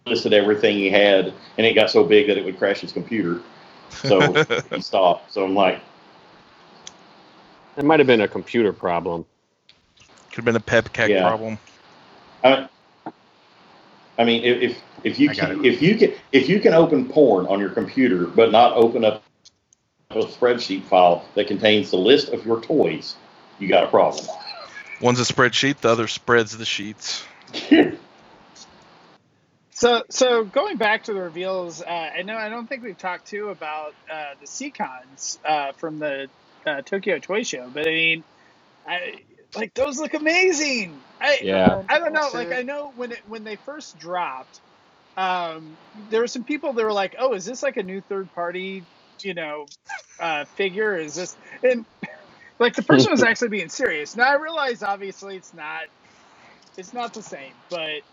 listed everything he had, and it got so big that it would crash his computer. So *laughs* he stopped. So I'm like, It might have been a computer problem. Could have been a PEBKAC Yeah. problem. I, I mean, if if, if you can, if you can if you can open porn on your computer, but not open up a spreadsheet file that contains the list of your toys, you got a problem. One's a spreadsheet, the other spreads the sheets. *laughs* so so going back to the reveals, uh, I know I don't think we've talked too about uh, the Seacons uh, from the uh, Tokyo Toy Show, but I mean, I like those look amazing. I Yeah. I don't know. Like I know when it when they first dropped, um, there were some people that were like, "Oh, is this like a new third party, you know, uh, figure? Is this?" And like the person was *laughs* actually being serious. Now I realize obviously it's not, it's not the same, but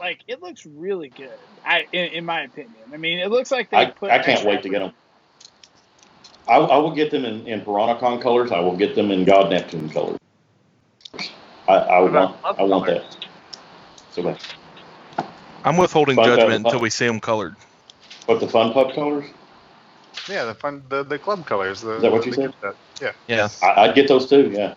like it looks really good. I in, in my opinion. I mean, it looks like they I, put. I can't wait to get them. I, I will get them in, in Piranacon colors. I will get them in God Neptune colors. I, I want I want colors? that. So, that- I'm withholding Fun judgment until we see them colored. but the Fun Pub colors, Yeah, the fun, the, the club colors. The, Is that what you the said? gift set. Yeah. Yeah. I, I'd get those too. Yeah.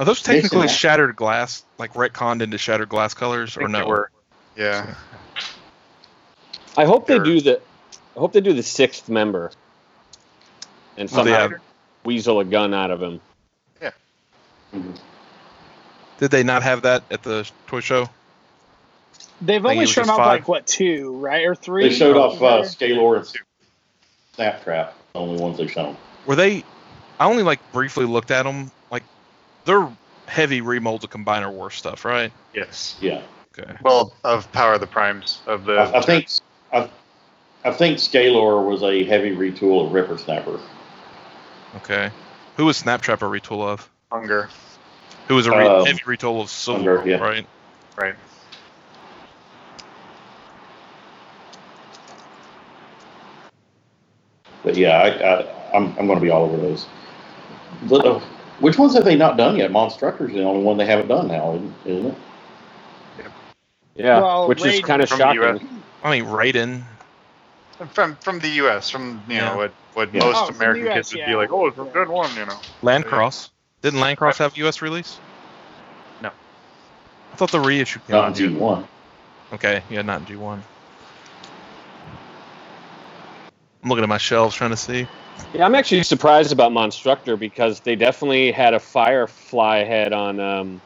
Are those technically Mixing shattered glass, like retconned into shattered glass colors, or think no? were. Yeah. I hope they Sure. do the. I hope they do the sixth member, and Well, they somehow have- weasel a gun out of him. Mhm. Did they not have that at the toy show? They've only shown just off five? like what two, right, or three? They showed off uh, altogether? Skalor and Snaptrap. The only ones they've shown. Were they? I only like briefly looked at them. Like they're heavy remolds of Combiner War stuff, right? Yes. Yeah. Okay. Well, of Power of the Primes of the. I, I think I, I think Skalor was a heavy retool of Ripper Snapper. Okay. Who was Snaptrap a retool of? Hun-Gurrr. Who was a re- Um, heavy retool of Silver, Hun-Gurrr, yeah. right? Right. But yeah, I, I, I'm I'm going to be all over those. The, uh, which ones have they not done yet? Monstructor's the only one they haven't done now, isn't- isn't it? Yeah, Well, which is kind of From the US. shocking. I mean, Raiden. From from the U.S. From you Yeah. know what what Yeah. most Oh, American US, kids would be like, oh, it's a good one, you know. Landcross. Didn't Landcross have U.S. release? No. I thought the reissue came Not out. in G1. Okay, yeah, not in G1. I'm looking at my shelves trying to see. Yeah, I'm actually surprised about Monstructor because they definitely had a Firefly head on um,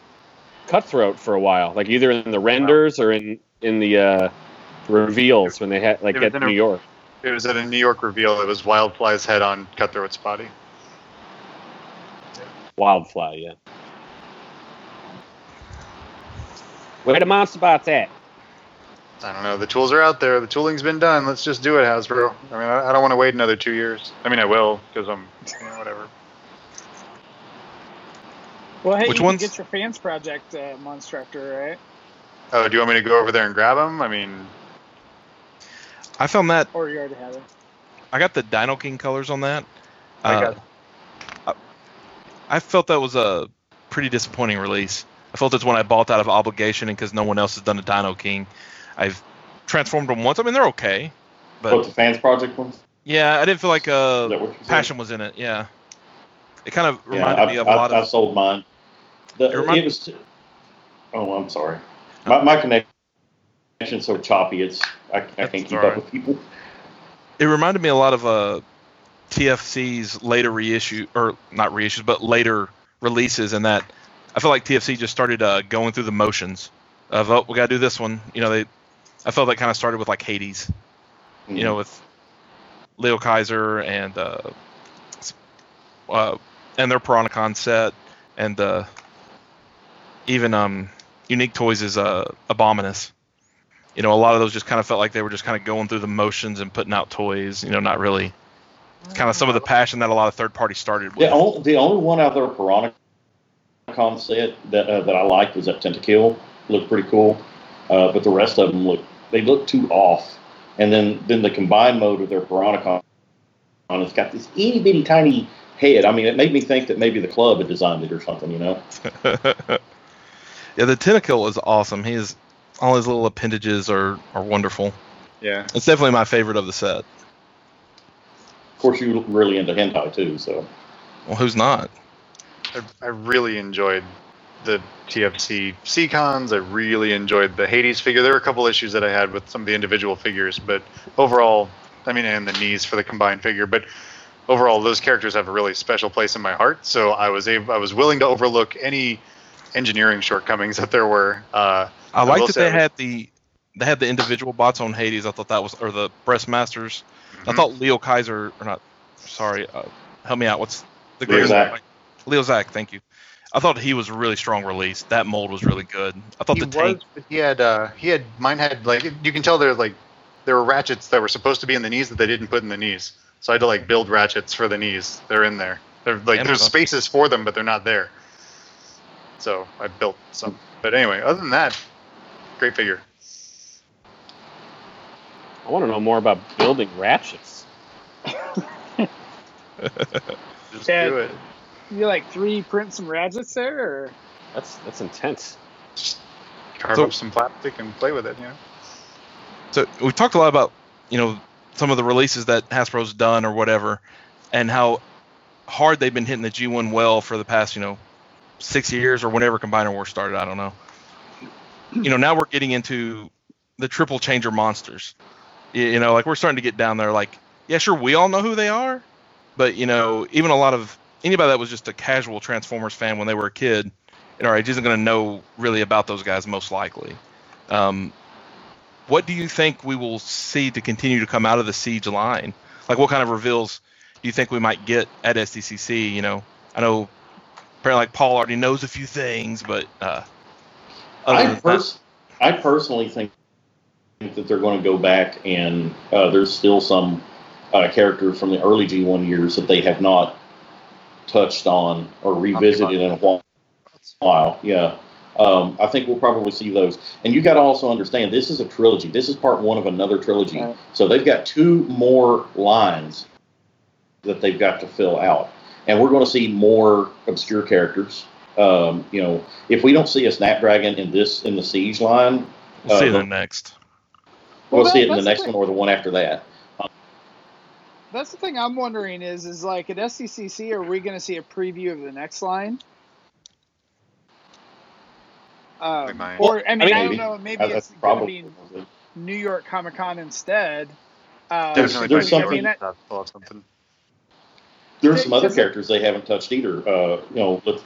Cutthroat for a while, like either in the renders or in in the uh, reveals when they had like at in a- New York. It was at a New York reveal. It was Wildfly's head on Cutthroat's body. Wildfly, yeah. Where the monster bots at? I don't know. The tools are out there. The tooling's been done. Let's just do it, Hasbro. I mean, I, I don't want to wait another two years. I mean, I will because I'm, you know, whatever. Well, hey, Which you ones? can get your Fansproject uh, Monstructor, right? Oh, do you want me to go over there and grab them? I mean, I found that Or you already have it. I got the Dino King colors on that. I Uh, got- I, I felt that was a pretty disappointing release. I felt it's one I bought out of obligation and because no one else has done a Dino King. I've transformed them once. I mean, they're okay, But but the Fansproject ones. Yeah, I didn't feel like uh, that what you said? passion was in it. Yeah, it kind of Yeah, reminded I, me of I, a lot I of. sold mine. The, It it, remind- was. T- oh, I'm sorry. My, my connection's so choppy. It's I, I can't keep all up with people. It reminded me a lot of uh, TFC's later reissue, or not reissues, but later releases, and that I feel like TFC just started uh, going through the motions of oh, we gotta do this one. You know, they. I felt that kind of started with like Hades. you know, with Liokaiser and uh, uh, and their Piranacon set, and uh, even um, Unique Toys is uh, Abominus. You know, a lot of those just kind of felt like they were just kind of going through the motions and putting out toys. You know, not really. Kind of some of the passion that a lot of third parties started The with. only, the only one out there Piranha Con set that uh, that I liked was that Tentakil. Looked pretty cool, uh, but the rest of them look they look too off. And then then the combined mode of their Piranacon it's got this itty bitty tiny head. I mean, it made me think that maybe the club had designed it or something. You know. *laughs* yeah, the Tentakil is awesome. He is all his little appendages are are wonderful. Yeah. It's definitely my favorite of the set. Of course, you really into hentai too, so. Well, who's not? I, I really enjoyed the TFC Seacons. I really enjoyed the Hades figure. There were a couple issues that I had with some of the individual figures, but overall, I mean, and the knees for the combined figure, but overall, those characters have a really special place in my heart. So I was able, I was willing to overlook any engineering shortcomings that there were. Uh, I I like that they was- had the they had the individual bots on Hades. I thought that was or the breast masters. I Mhm. thought Liokaiser or not. Sorry, uh, help me out. What's the Leozack. Leo Zach, thank you. I thought he was a really strong release. That mold was really good. I thought he the was, tank. but he had, uh, he had, mine had like, you can tell they're like, there were ratchets that were supposed to be in the knees that they didn't put in the knees. So I had to like build ratchets for the knees. They're in there. They're like, there's spaces for them, but they're not there. So I built some. But anyway, other than that, great figure. I want to know more about building ratchets. *laughs* Just Yeah. do it. You like three print some Radgets there, or That's that's intense. Carve So- up some plastic and play with it. You know. So we've talked a lot about you know some of the releases that Hasbro's done or whatever, and how hard they've been hitting the G1 well for the past you know six years or whenever Combiner War started. I don't know. *clears throat* You know now we're getting into the triple changer monsters. You, you know like we're starting to get down there. Like yeah sure we all know who they are, but you know even a lot of anybody that was just a casual Transformers fan when they were a kid at our age isn't going to know really about those guys most likely. Um, what do you think we will see to continue to come out of the siege line? Like, what kind of reveals do you think we might get at SDCC? You know, I know apparently like Paul already knows a few things, but uh, I, than that- I personally think that they're going to go back and uh, there's still some uh, characters from the early G1 years that they have not touched on or revisited in a while. while. Yeah. Um, I think we'll probably see those. And you got to also understand this is a trilogy. This is part one of another trilogy. Right. So they've got two more lines that they've got to fill out. And we're going to see more obscure characters. Um, you know, if we don't see a Snapdragon in this in the Siege line, we'll see uh, them next. we'll Well, see it in the that's the next one or the one after that. That's the thing I'm wondering is is like at SDCC, are we going to see a preview of the next line? Um, or I mean, I, maybe. don't know. Maybe Uh, it's that's going to probably be New York Comic Con instead. Uh, Definitely there's try to something- get rid of that, pull out something. There's some other characters they haven't touched either. Uh, you know, with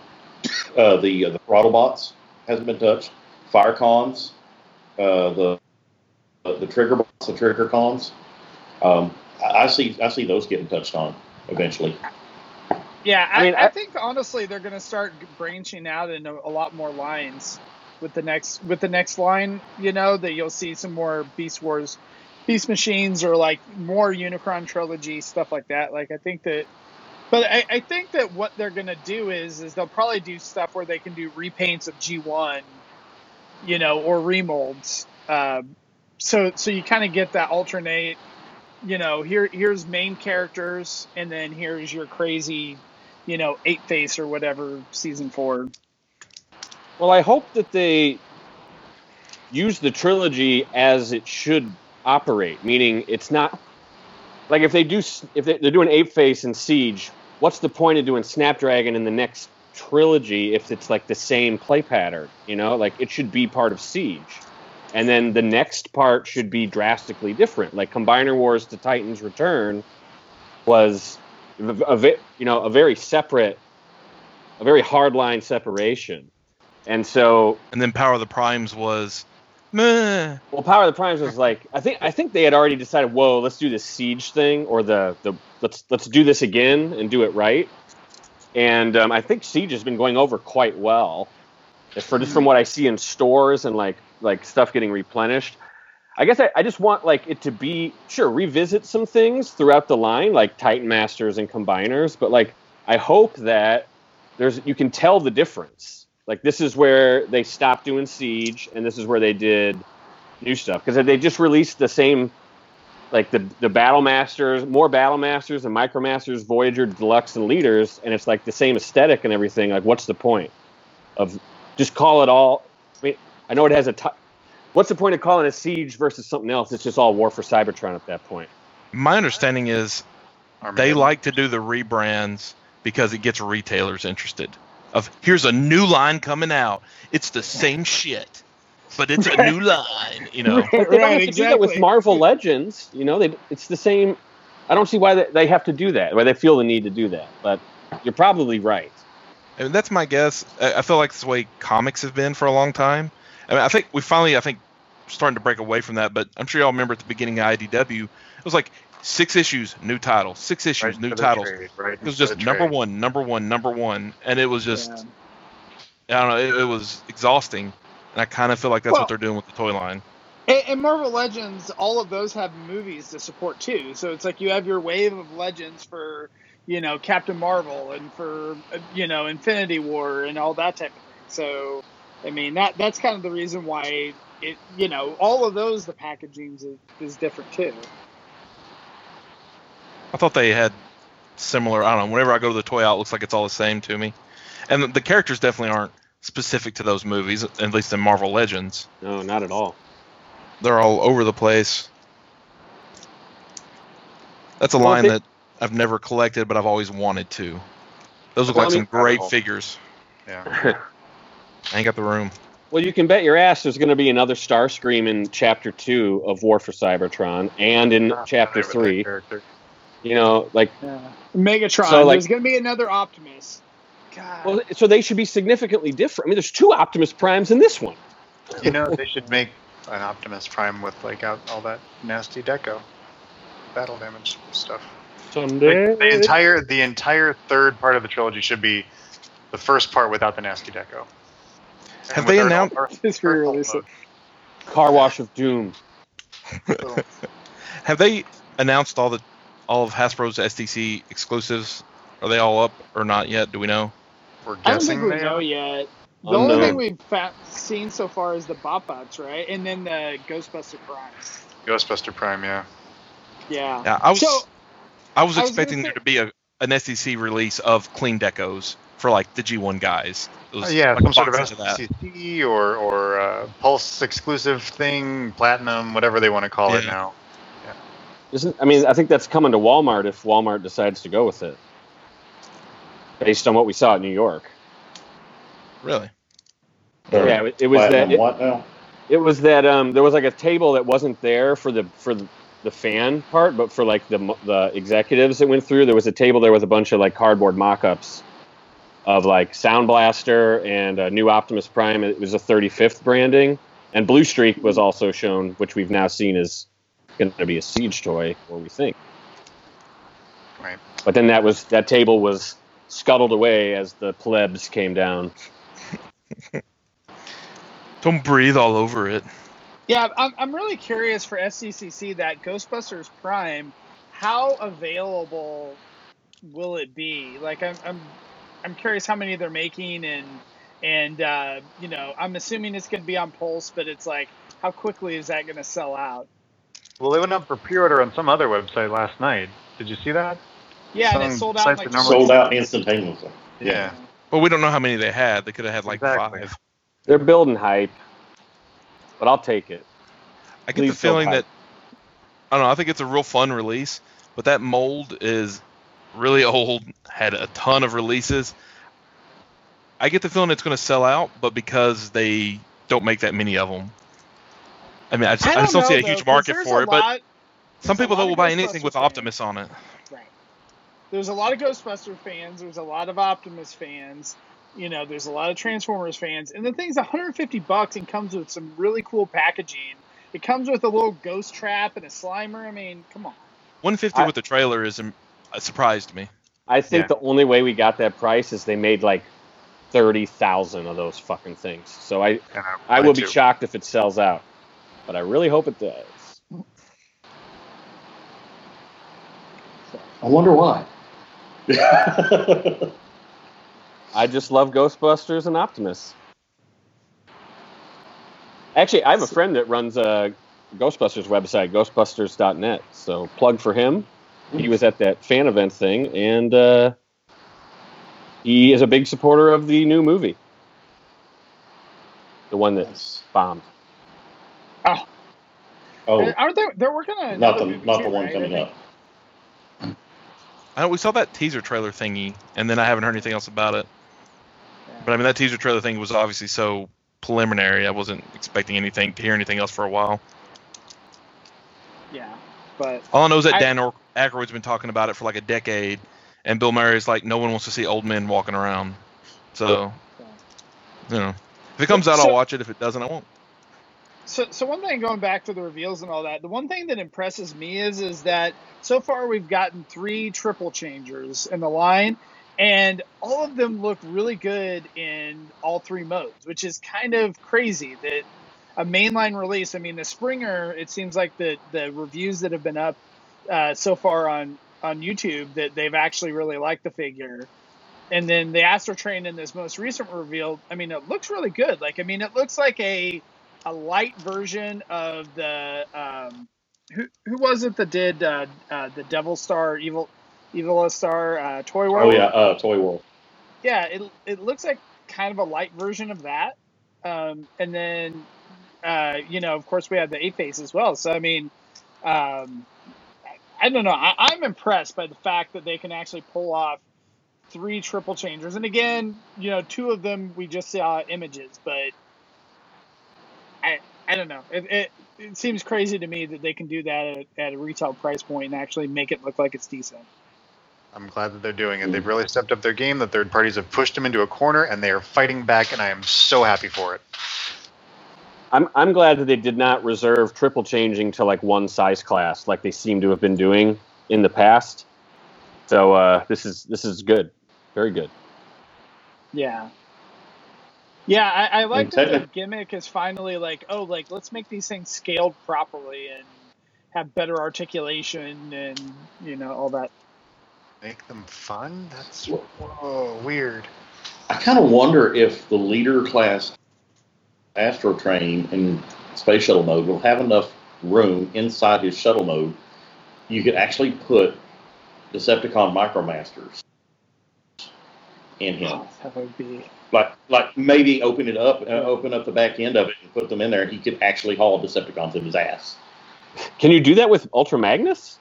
uh, the uh, the Throttlebots hasn't been touched. Firecons, uh, the the Trigger bots, the Trigger cons. Um, I, I see I see those getting touched on eventually. Yeah, I, I mean, I, I- think honestly they're going to start branching out into a lot more lines with the next with the next line. You know that you'll see some more Beast Wars, Beast Machines, or like more Unicron trilogy stuff like that. Like I think that, but I, I think that what they're going to do is is they'll probably do stuff where they can do repaints of G one, you know, or remolds. Um, so so you kind of get that alternate. You know, here here's main characters, and then here's your crazy you know, Ape Face or whatever season four. Well, I hope that they use the trilogy as it should operate, meaning it's not like if they do if they, they're doing Ape Face and Siege, what's the point of doing Snapdragon in the next trilogy if it's like the same play pattern? You know, like it should be part of Siege, and then the next part should be drastically different. Like Combiner Wars to Titans Return was a, a you know a very separate, a very hard line separation, and so And then Power of the Primes was, meh. well, Power of the Primes was like I think I think they had already decided, whoa, let's do this siege thing or the the let's let's do this again and do it right. And um, I think siege has been going over quite well, for just from hmm. what I see in stores and like like stuff getting replenished. I guess I, I just want like it to be sure revisit some things throughout the line like Titan Masters and Combiners, but like I hope that there's you can tell the difference. Like this is where they stopped doing siege, and this is where they did new stuff because they just released the same like the the battle masters more battle masters and micromasters voyager deluxe and leaders and it's like the same aesthetic and everything like what's the point of just call it all i mean i know it has a t- what's the point of calling a siege versus something else it's just all war for cybertron at that point My understanding is they like to do the rebrands because it gets retailers interested. Of here's a new line coming out. It's the same shit, but it's a new *laughs* line. You know, Like, they don't Right, have to do that with marvel legends you know they, it's the same i don't see why they, they have to do that why they feel the need to do that but you're probably right and that's my guess. I I feel like it's the way comics have been for a long time. I mean, I think we finally, I think, starting to break away from that. But I'm sure y'all remember at the beginning of IDW, it was like six issues, new title, six issues, Right new for titles. trade, right It was just number trade. one, number one, number one, and it was just Yeah. I don't know, it, it was exhausting. And I kind of feel like that's Well- what they're doing with the toy line. And, and Marvel Legends, all of those have movies to support too. So it's like you have your wave of Legends for, you know, Captain Marvel and for, uh, you know, Infinity War and all that type of thing. So, I mean, that that's kind of the reason why it, you know, all of those, the packaging is, is different too. I thought they had similar. I don't know. Whenever I go to the toy out, it looks like it's all the same to me. And the, the characters definitely aren't specific to those movies, at least in Marvel Legends. no not at all They're all over the place. That's a Well, line they- that I've never collected, but I've always wanted to. Those look Well, like I some great Incredible. figures. Yeah. *laughs* I ain't got the room. Well, you can bet your ass there's going to be another Starscream in Chapter Two of War for Cybertron, and in ah, Chapter Three. You know, like, Yeah. Megatron. So, like- There's going to be another Optimus. God. well, so they should be significantly different. I mean, there's two Optimus Primes in this one. You know, they should make an Optimus Prime with like all that nasty deco, battle damage stuff. Someday. Like, the entire the entire third part of the trilogy should be the first part without the nasty deco. Have they announced- Earth- Just Earth re-release. Car Wash of Doom. *laughs* Have they announced all the all of Hasbro's STC exclusives? Are they all up or not yet? Do we know? We're guessing I don't guessing think we they know are. yet. Oh, the Unknown. only thing we've fa- seen so far is the Bot-Bots, right? And then the Ghostbuster Primes. Ghostbuster Prime, yeah. Yeah. Yeah, I was So- I was I was expecting gonna there say- to be a an STC release of clean decos for like the G1 guys. It was Uh, yeah, like some a sort of box set that. STC or or uh, Pulse exclusive thing, Platinum, whatever they want to call it Yeah. now. Isn't I mean, I think that's coming to Walmart if Walmart decides to go with it, based on what we saw at New York. Really? They're Yeah, it, it was that. It, what now? it was that. Um, there was like a table that wasn't there for the for the, the fan part, but for like the the executives that went through, there was a table there with a bunch of like cardboard mock-ups of like Sound Blaster and a new Optimus Prime. It was a 35th branding, and Blue Streak was also shown, which we've now seen is going to be a siege toy, or we think. Right. But then that was that table was scuttled away as the plebs came down. *laughs* Don't breathe all over it. Yeah, I'm, I'm really curious for SDCC that Ghostbusters Prime. How available will it be? Like, I'm, I'm, I'm curious how many they're making, and and uh, you know, I'm assuming it's going to be on Pulse, but it's like, how quickly is that going to sell out? Well, they went up for pre-order on some other website last night. Did you see that? Yeah, and it sold out like Sold out instantaneously. Yeah. Well, we don't know how many they had. They could have had like Exactly. five. They're building hype, but I'll take it. I get the Please don't feeling that I don't know. I think it's a real fun release, but that mold is really old. Had a ton of releases. I get the feeling it's going to sell out, but because they don't make that many of them. I mean, I just, I just don't, know, see a though, huge 'cause market for a it. But some people lot though will buy anything Ghostbusters with fans. Optimus on it. Right. There's a lot of Ghostbuster fans. There's a lot of Optimus fans. You know, there's a lot of Transformers fans. And the thing's 150 bucks and comes with some really cool packaging. It comes with a little ghost trap and a Slimer. I mean, come on. 150 I- with the trailer is um, uh, surprised me. I think Yeah. the only way we got that price is they made like thirty thousand of those fucking things. So I, And I will be shocked if it sells out, but I really hope it does. I wonder why. *laughs* I just love Ghostbusters and Optimus. Actually, I have a friend that runs a Ghostbusters website, ghostbusters.net. So plug for him. He was at that fan event thing, and uh, he is a big supporter of the new movie, the one that bombed. Oh, oh, aren't they? They're working on not another the movie not too, the one right? coming up. I know we saw that teaser trailer thingy, and then I haven't heard anything else about it. But I mean, that teaser trailer thing was obviously so preliminary. I wasn't expecting anything to hear anything else for a while. Yeah, but All I know is that I- Dan Or- Aykroyd's been talking about it for like a decade, and Bill Murray's like, no one wants to see old men walking around. So, you know, if it comes out, So- I'll watch it. If it doesn't, I won't. So, so one thing going back to the reveals and all that, the one thing that impresses me is is that so far we've gotten three triple changers in the line, and all of them look really good in all three modes, which is kind of crazy that a mainline release. I mean, the Springer, it seems like the the reviews that have been up uh, so far on on YouTube that they've actually really liked the figure. And then the Astrotrain in this most recent reveal, I mean, it looks really good. Like, I mean, it looks like a a light version of the um, who who was it that did uh, uh, the Devil Star Evil Evil Star uh, Toy World. Oh yeah, uh, Toy World. yeah. It it looks like kind of a light version of that. Um, and then uh, you know, of course, we have the Ape Face as well. So I mean, um, I, I don't know. I, I'm impressed by the fact that they can actually pull off three triple changers. And again, you know, two of them we just saw images, but I I don't know. It, it it seems crazy to me that they can do that at, at a retail price point and actually make it look like it's decent. I'm glad that they're doing it. They've really stepped up their game. The third parties have pushed them into a corner, and they are fighting back, and I am so happy for it. I'm I'm glad that they did not reserve triple changing to like one size class like they seem to have been doing in the past. So uh, this is this is good, very good. Yeah. Yeah, I, I like that the gimmick is finally like, oh, like let's make these things scaled properly and have better articulation and you know all that. Make them fun? That's whoa, weird. I kind of wonder if the leader class Astrotrain in space shuttle mode will have enough room inside his shuttle mode. You could actually put Decepticon Micromasters in him. That would be Like, like maybe open it up, uh, open up the back end of it, and put them in there, and he could actually haul Decepticons in his ass. Can you do that with Ultra Magnus?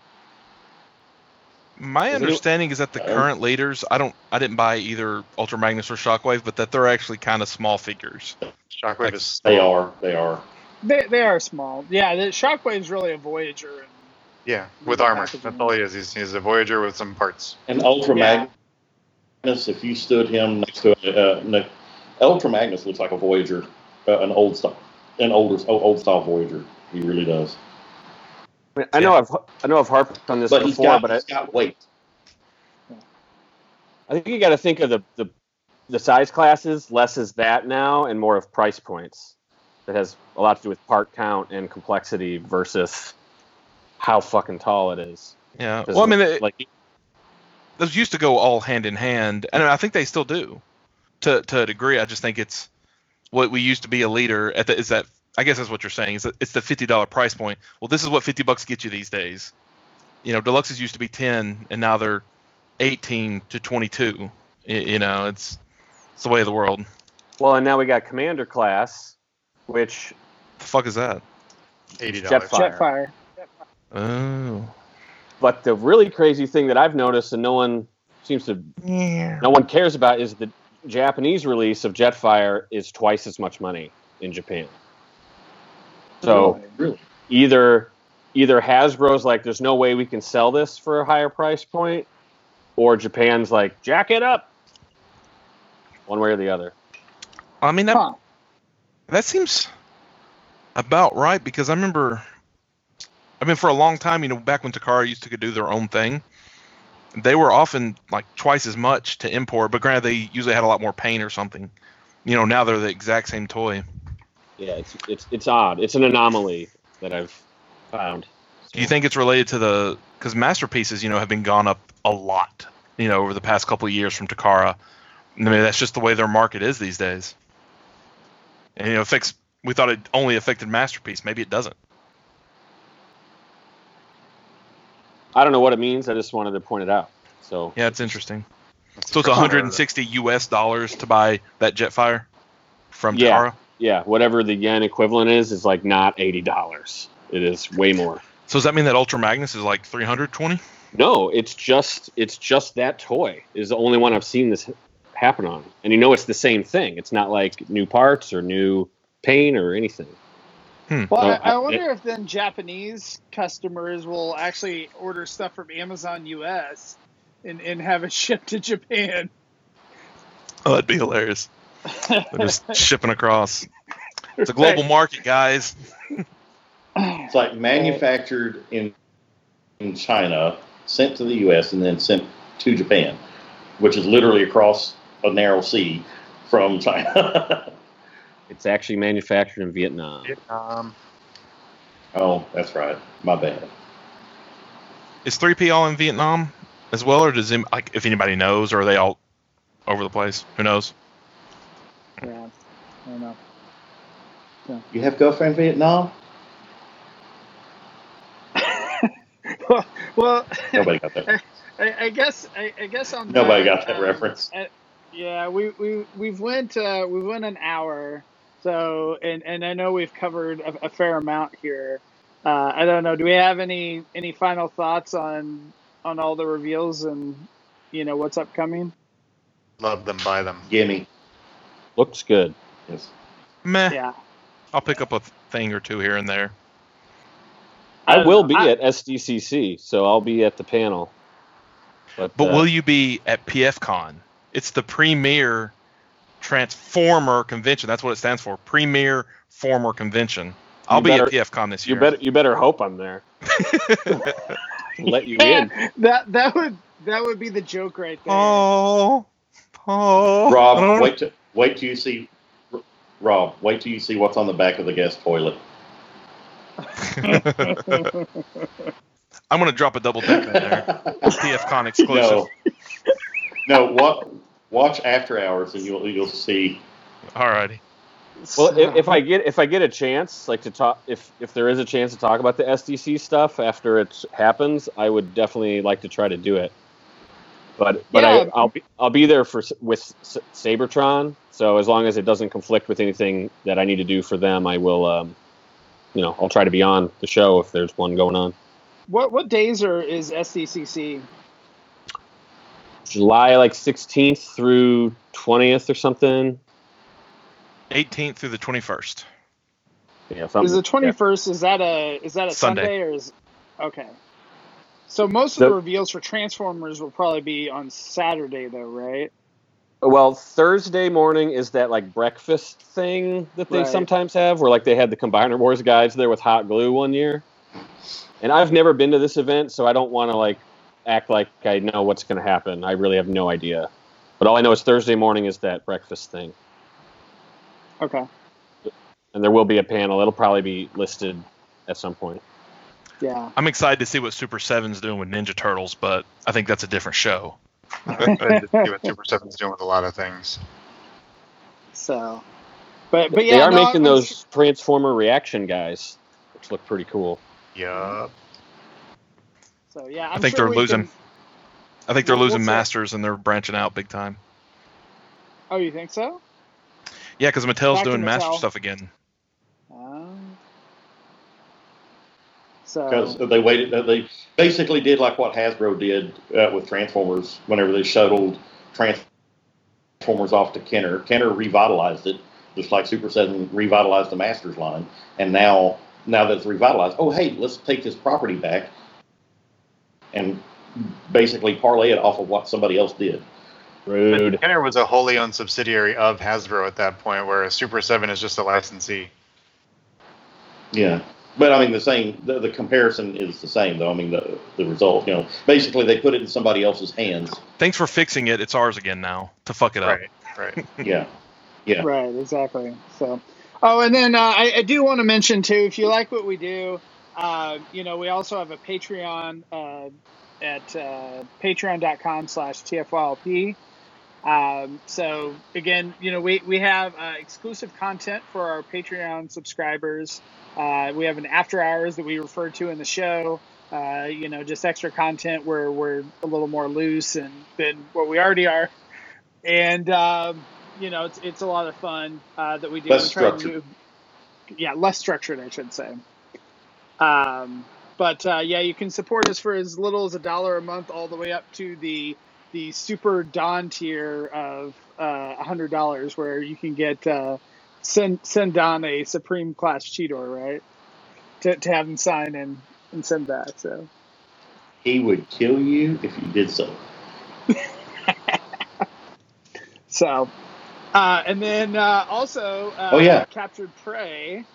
My Is understanding is that the Uh, current leaders, I don't, I didn't buy either Ultra Magnus or Shockwave, but that they're actually kind of small figures. Shockwave Like, is They are, they are. they they are small. Yeah, the Shockwave's really a Voyager and yeah with armor. packaging. That's all he is. He's, he's a Voyager with some parts. And Ultra Yeah. Magnus, if you stood him next to a, uh, ne- Ultra Magnus looks like a Voyager, uh, an old style, an older, old, old style Voyager. He really does. I, mean, I know I've I know I've harped on this But he's before, got, but I, he's got weight. I think you got to think of the, the the size classes less as that now and more of price points. That has a lot to do with part count and complexity versus how fucking tall it is. Yeah. Well, I mean, it, like those used to go all hand in hand, and I think they still do, to to a degree. I just think it's what we used to be a leader at. The, is that I guess that's what you're saying. Is that it's the fifty dollar price point. Well, this is what fifty bucks get you these days. You know, deluxes used to be ten, and now they're eighteen to twenty two. You know, it's it's the way of the world. well, and now we got commander class, which The fuck is that? Eighty dollars. Fire. Jetfire. Oh. but the really crazy thing that I've noticed and no one seems to no one cares about is the Japanese release of Jetfire is twice as much money in Japan. So really, either either Hasbro's like there's no way we can sell this for a higher price point or Japan's like jack it up. One way or the other. I mean, that, Huh. that seems about right because I remember, I mean, for a long time, you know, back when Takara used to do their own thing, they were often like twice as much to import, but granted, they usually had a lot more paint or something. You know, now they're the exact same toy. Yeah, it's it's it's odd. It's an anomaly that I've found. Do you think it's related to the because masterpieces, you know, have been gone up a lot, you know, over the past couple of years from Takara. I mean, that's just the way their market is these days. And you know, affects. We thought it only affected masterpiece. Maybe it doesn't. I don't know what it means. I just wanted to point it out. So Yeah, it's interesting. So it's 160 US dollars to buy that Jetfire from Yeah. Takara. Yeah, whatever the yen equivalent is is like not eighty dollars. It is way more. So does that mean that Ultra Magnus is like 320? No, it's just it's just that toy is the only one I've seen this happen on, and you know it's the same thing. It's not like new parts or new paint or anything. Hmm. Well, No, I, I I- wonder if then Japanese customers will actually order stuff from Amazon US and, and have it *laughs* shipped to Japan. Oh, that'd be hilarious. They're just *laughs* shipping across. It's a global market, guys. it's like manufactured in in China, sent to the U.S., and then sent to Japan, which is literally across a narrow sea from China. *laughs* It's actually manufactured in Vietnam. Vietnam. oh, that's right. My bad. Is 3P all in Vietnam as well, or does him like if anybody knows, or are they all over the place? Who knows? Yeah, I don't know. You have girlfriend Vietnam? well, *laughs* well Nobody got that. *laughs* I, I guess I, guess I guess on Nobody that, got that um, reference. uh, yeah, we we we've went uh, we went an hour, so and and I know we've covered a, a fair amount here. Uh, I don't know. Do we have any any final thoughts on on all the reveals and you know what's upcoming? Love them, buy them. Gimme. Looks good. Yes. Meh. Yeah, I'll pick up a thing or two here and there. I will be I- at SDCC, so I'll be at the panel. But, But uh, will you be at PFCon? It's the premier Transformer convention. That's what it stands for. Premier Former Convention. I'll You be at PFCon this year. you better you better hope I'm there. *laughs* Let you in. that that would that would be the joke right there. oh, oh. I don't Rob, wait till wait till you see. Rob, wait till you see what's on the back of the guest toilet. *laughs* I'm gonna drop a double deck in there. PFCon *laughs* exclusive. No, no. What? Watch after hours, and you'll you'll see. Alrighty. Well, if, if I get if I get a chance, like to talk, if if there is a chance to talk about the SDC stuff after it happens, I would definitely like to try to do it. But but Yeah. I, I'll be I'll be there for with S- Seibertron. So as long as it doesn't conflict with anything that I need to do for them, I will. Um, you know, I'll try to be on the show if there's one going on. what what days are is SDCC? July like 16th through 20th or something. 18th through the 21st. Yeah, something. Is the twenty first? Is that a is that a Sunday. Sunday, or is okay? So most of the The- reveals for Transformers will probably be on Saturday, though, right? Well, Thursday morning is that like breakfast thing that they Right. sometimes have, where like they had the Combiner Wars guys there with hot glue one year. And I've never been to this event, so I don't want to like act like I know what's going to happen. I really have no idea. But all I know is Thursday morning is that breakfast thing, Okay. and there will be a panel. It'll probably be listed at some point. Yeah. I'm excited to see what Super Seven's doing with Ninja Turtles, but I think that's a different show. I to see what Super Seven's doing with a lot of things. So, but but yeah, they are no, making I'm those Transformer reaction guys, which look pretty cool. Yup. So yeah, I'm I think sure they're losing. can- I think they're Well, losing what's that? masters and they're branching out big time. Oh, you think so? Yeah, because Mattel's Back to doing master stuff again. Um, So because they waited. They basically did like what Hasbro did uh, with Transformers whenever they shuttled Transformers off to Kenner. Kenner revitalized it, just like Super Seven revitalized the Masters line, and now now that it's revitalized, oh hey, let's take this property back and basically parlay it off of what somebody else did. Rude. Kenner was a wholly owned subsidiary of Hasbro at that point, whereas Super 7 is just a licensee. Yeah. But I mean, the same. The, the comparison is the same, though. I mean, the the result. You know, basically they put it in somebody else's hands. Thanks for fixing it. It's ours again now to fuck it up. Right, right. *laughs* Yeah. Yeah. Right, exactly. So, oh, and then uh, I, I do want to mention too, if you like what we do, uh, you know, we also have a Patreon uh, at uh, patreon.com/slash tfylp. Um, so again, you know, we we have uh, exclusive content for our Patreon subscribers. Uh, we have an after hours that we refer to in the show. Uh, you know, just extra content where we're a little more loose and than what we already are. And um, you know, it's it's a lot of fun uh, that we do. Less structured. do, yeah, less structured, I should say. Um, but uh, yeah, you can support us for as little as a dollar a month, all the way up to the the super Don tier of uh, a hundred dollars, where you can get uh, send send Don a Supreme class Cheetor, right? To to have him sign and and send back. So He would kill you if you did so. *laughs* so. Uh, and then uh, also, uh, Oh, yeah. captured prey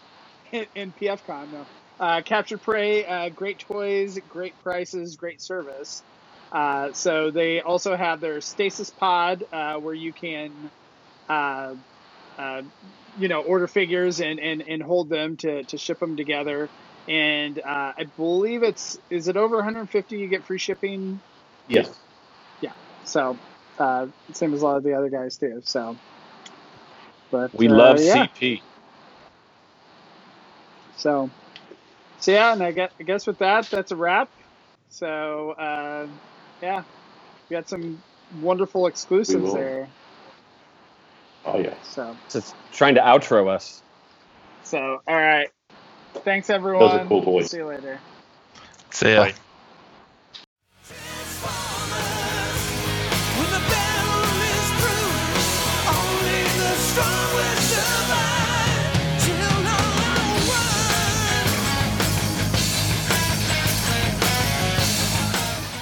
in, in PFCon. No, uh, captured prey, uh, great toys, great prices, great service. Uh, so they also have their stasis pod uh, where you can, uh, uh, you know, order figures and, and, and hold them to, to ship them together. And uh, I believe it's is it over 150 you get free shipping. Yes. Yeah. So uh, same as a lot of the other guys do. So, but We love yeah. CP. So, so yeah, and I guess, I guess with that, that's a wrap. So, uh, yeah, we got some wonderful exclusives there. Oh yeah. So, Just trying to outro us. so all right. Thanks everyone. cool toys. See you later. See ya. Bye. When the battle is through, only the strong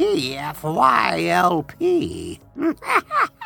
TFYLP. *laughs*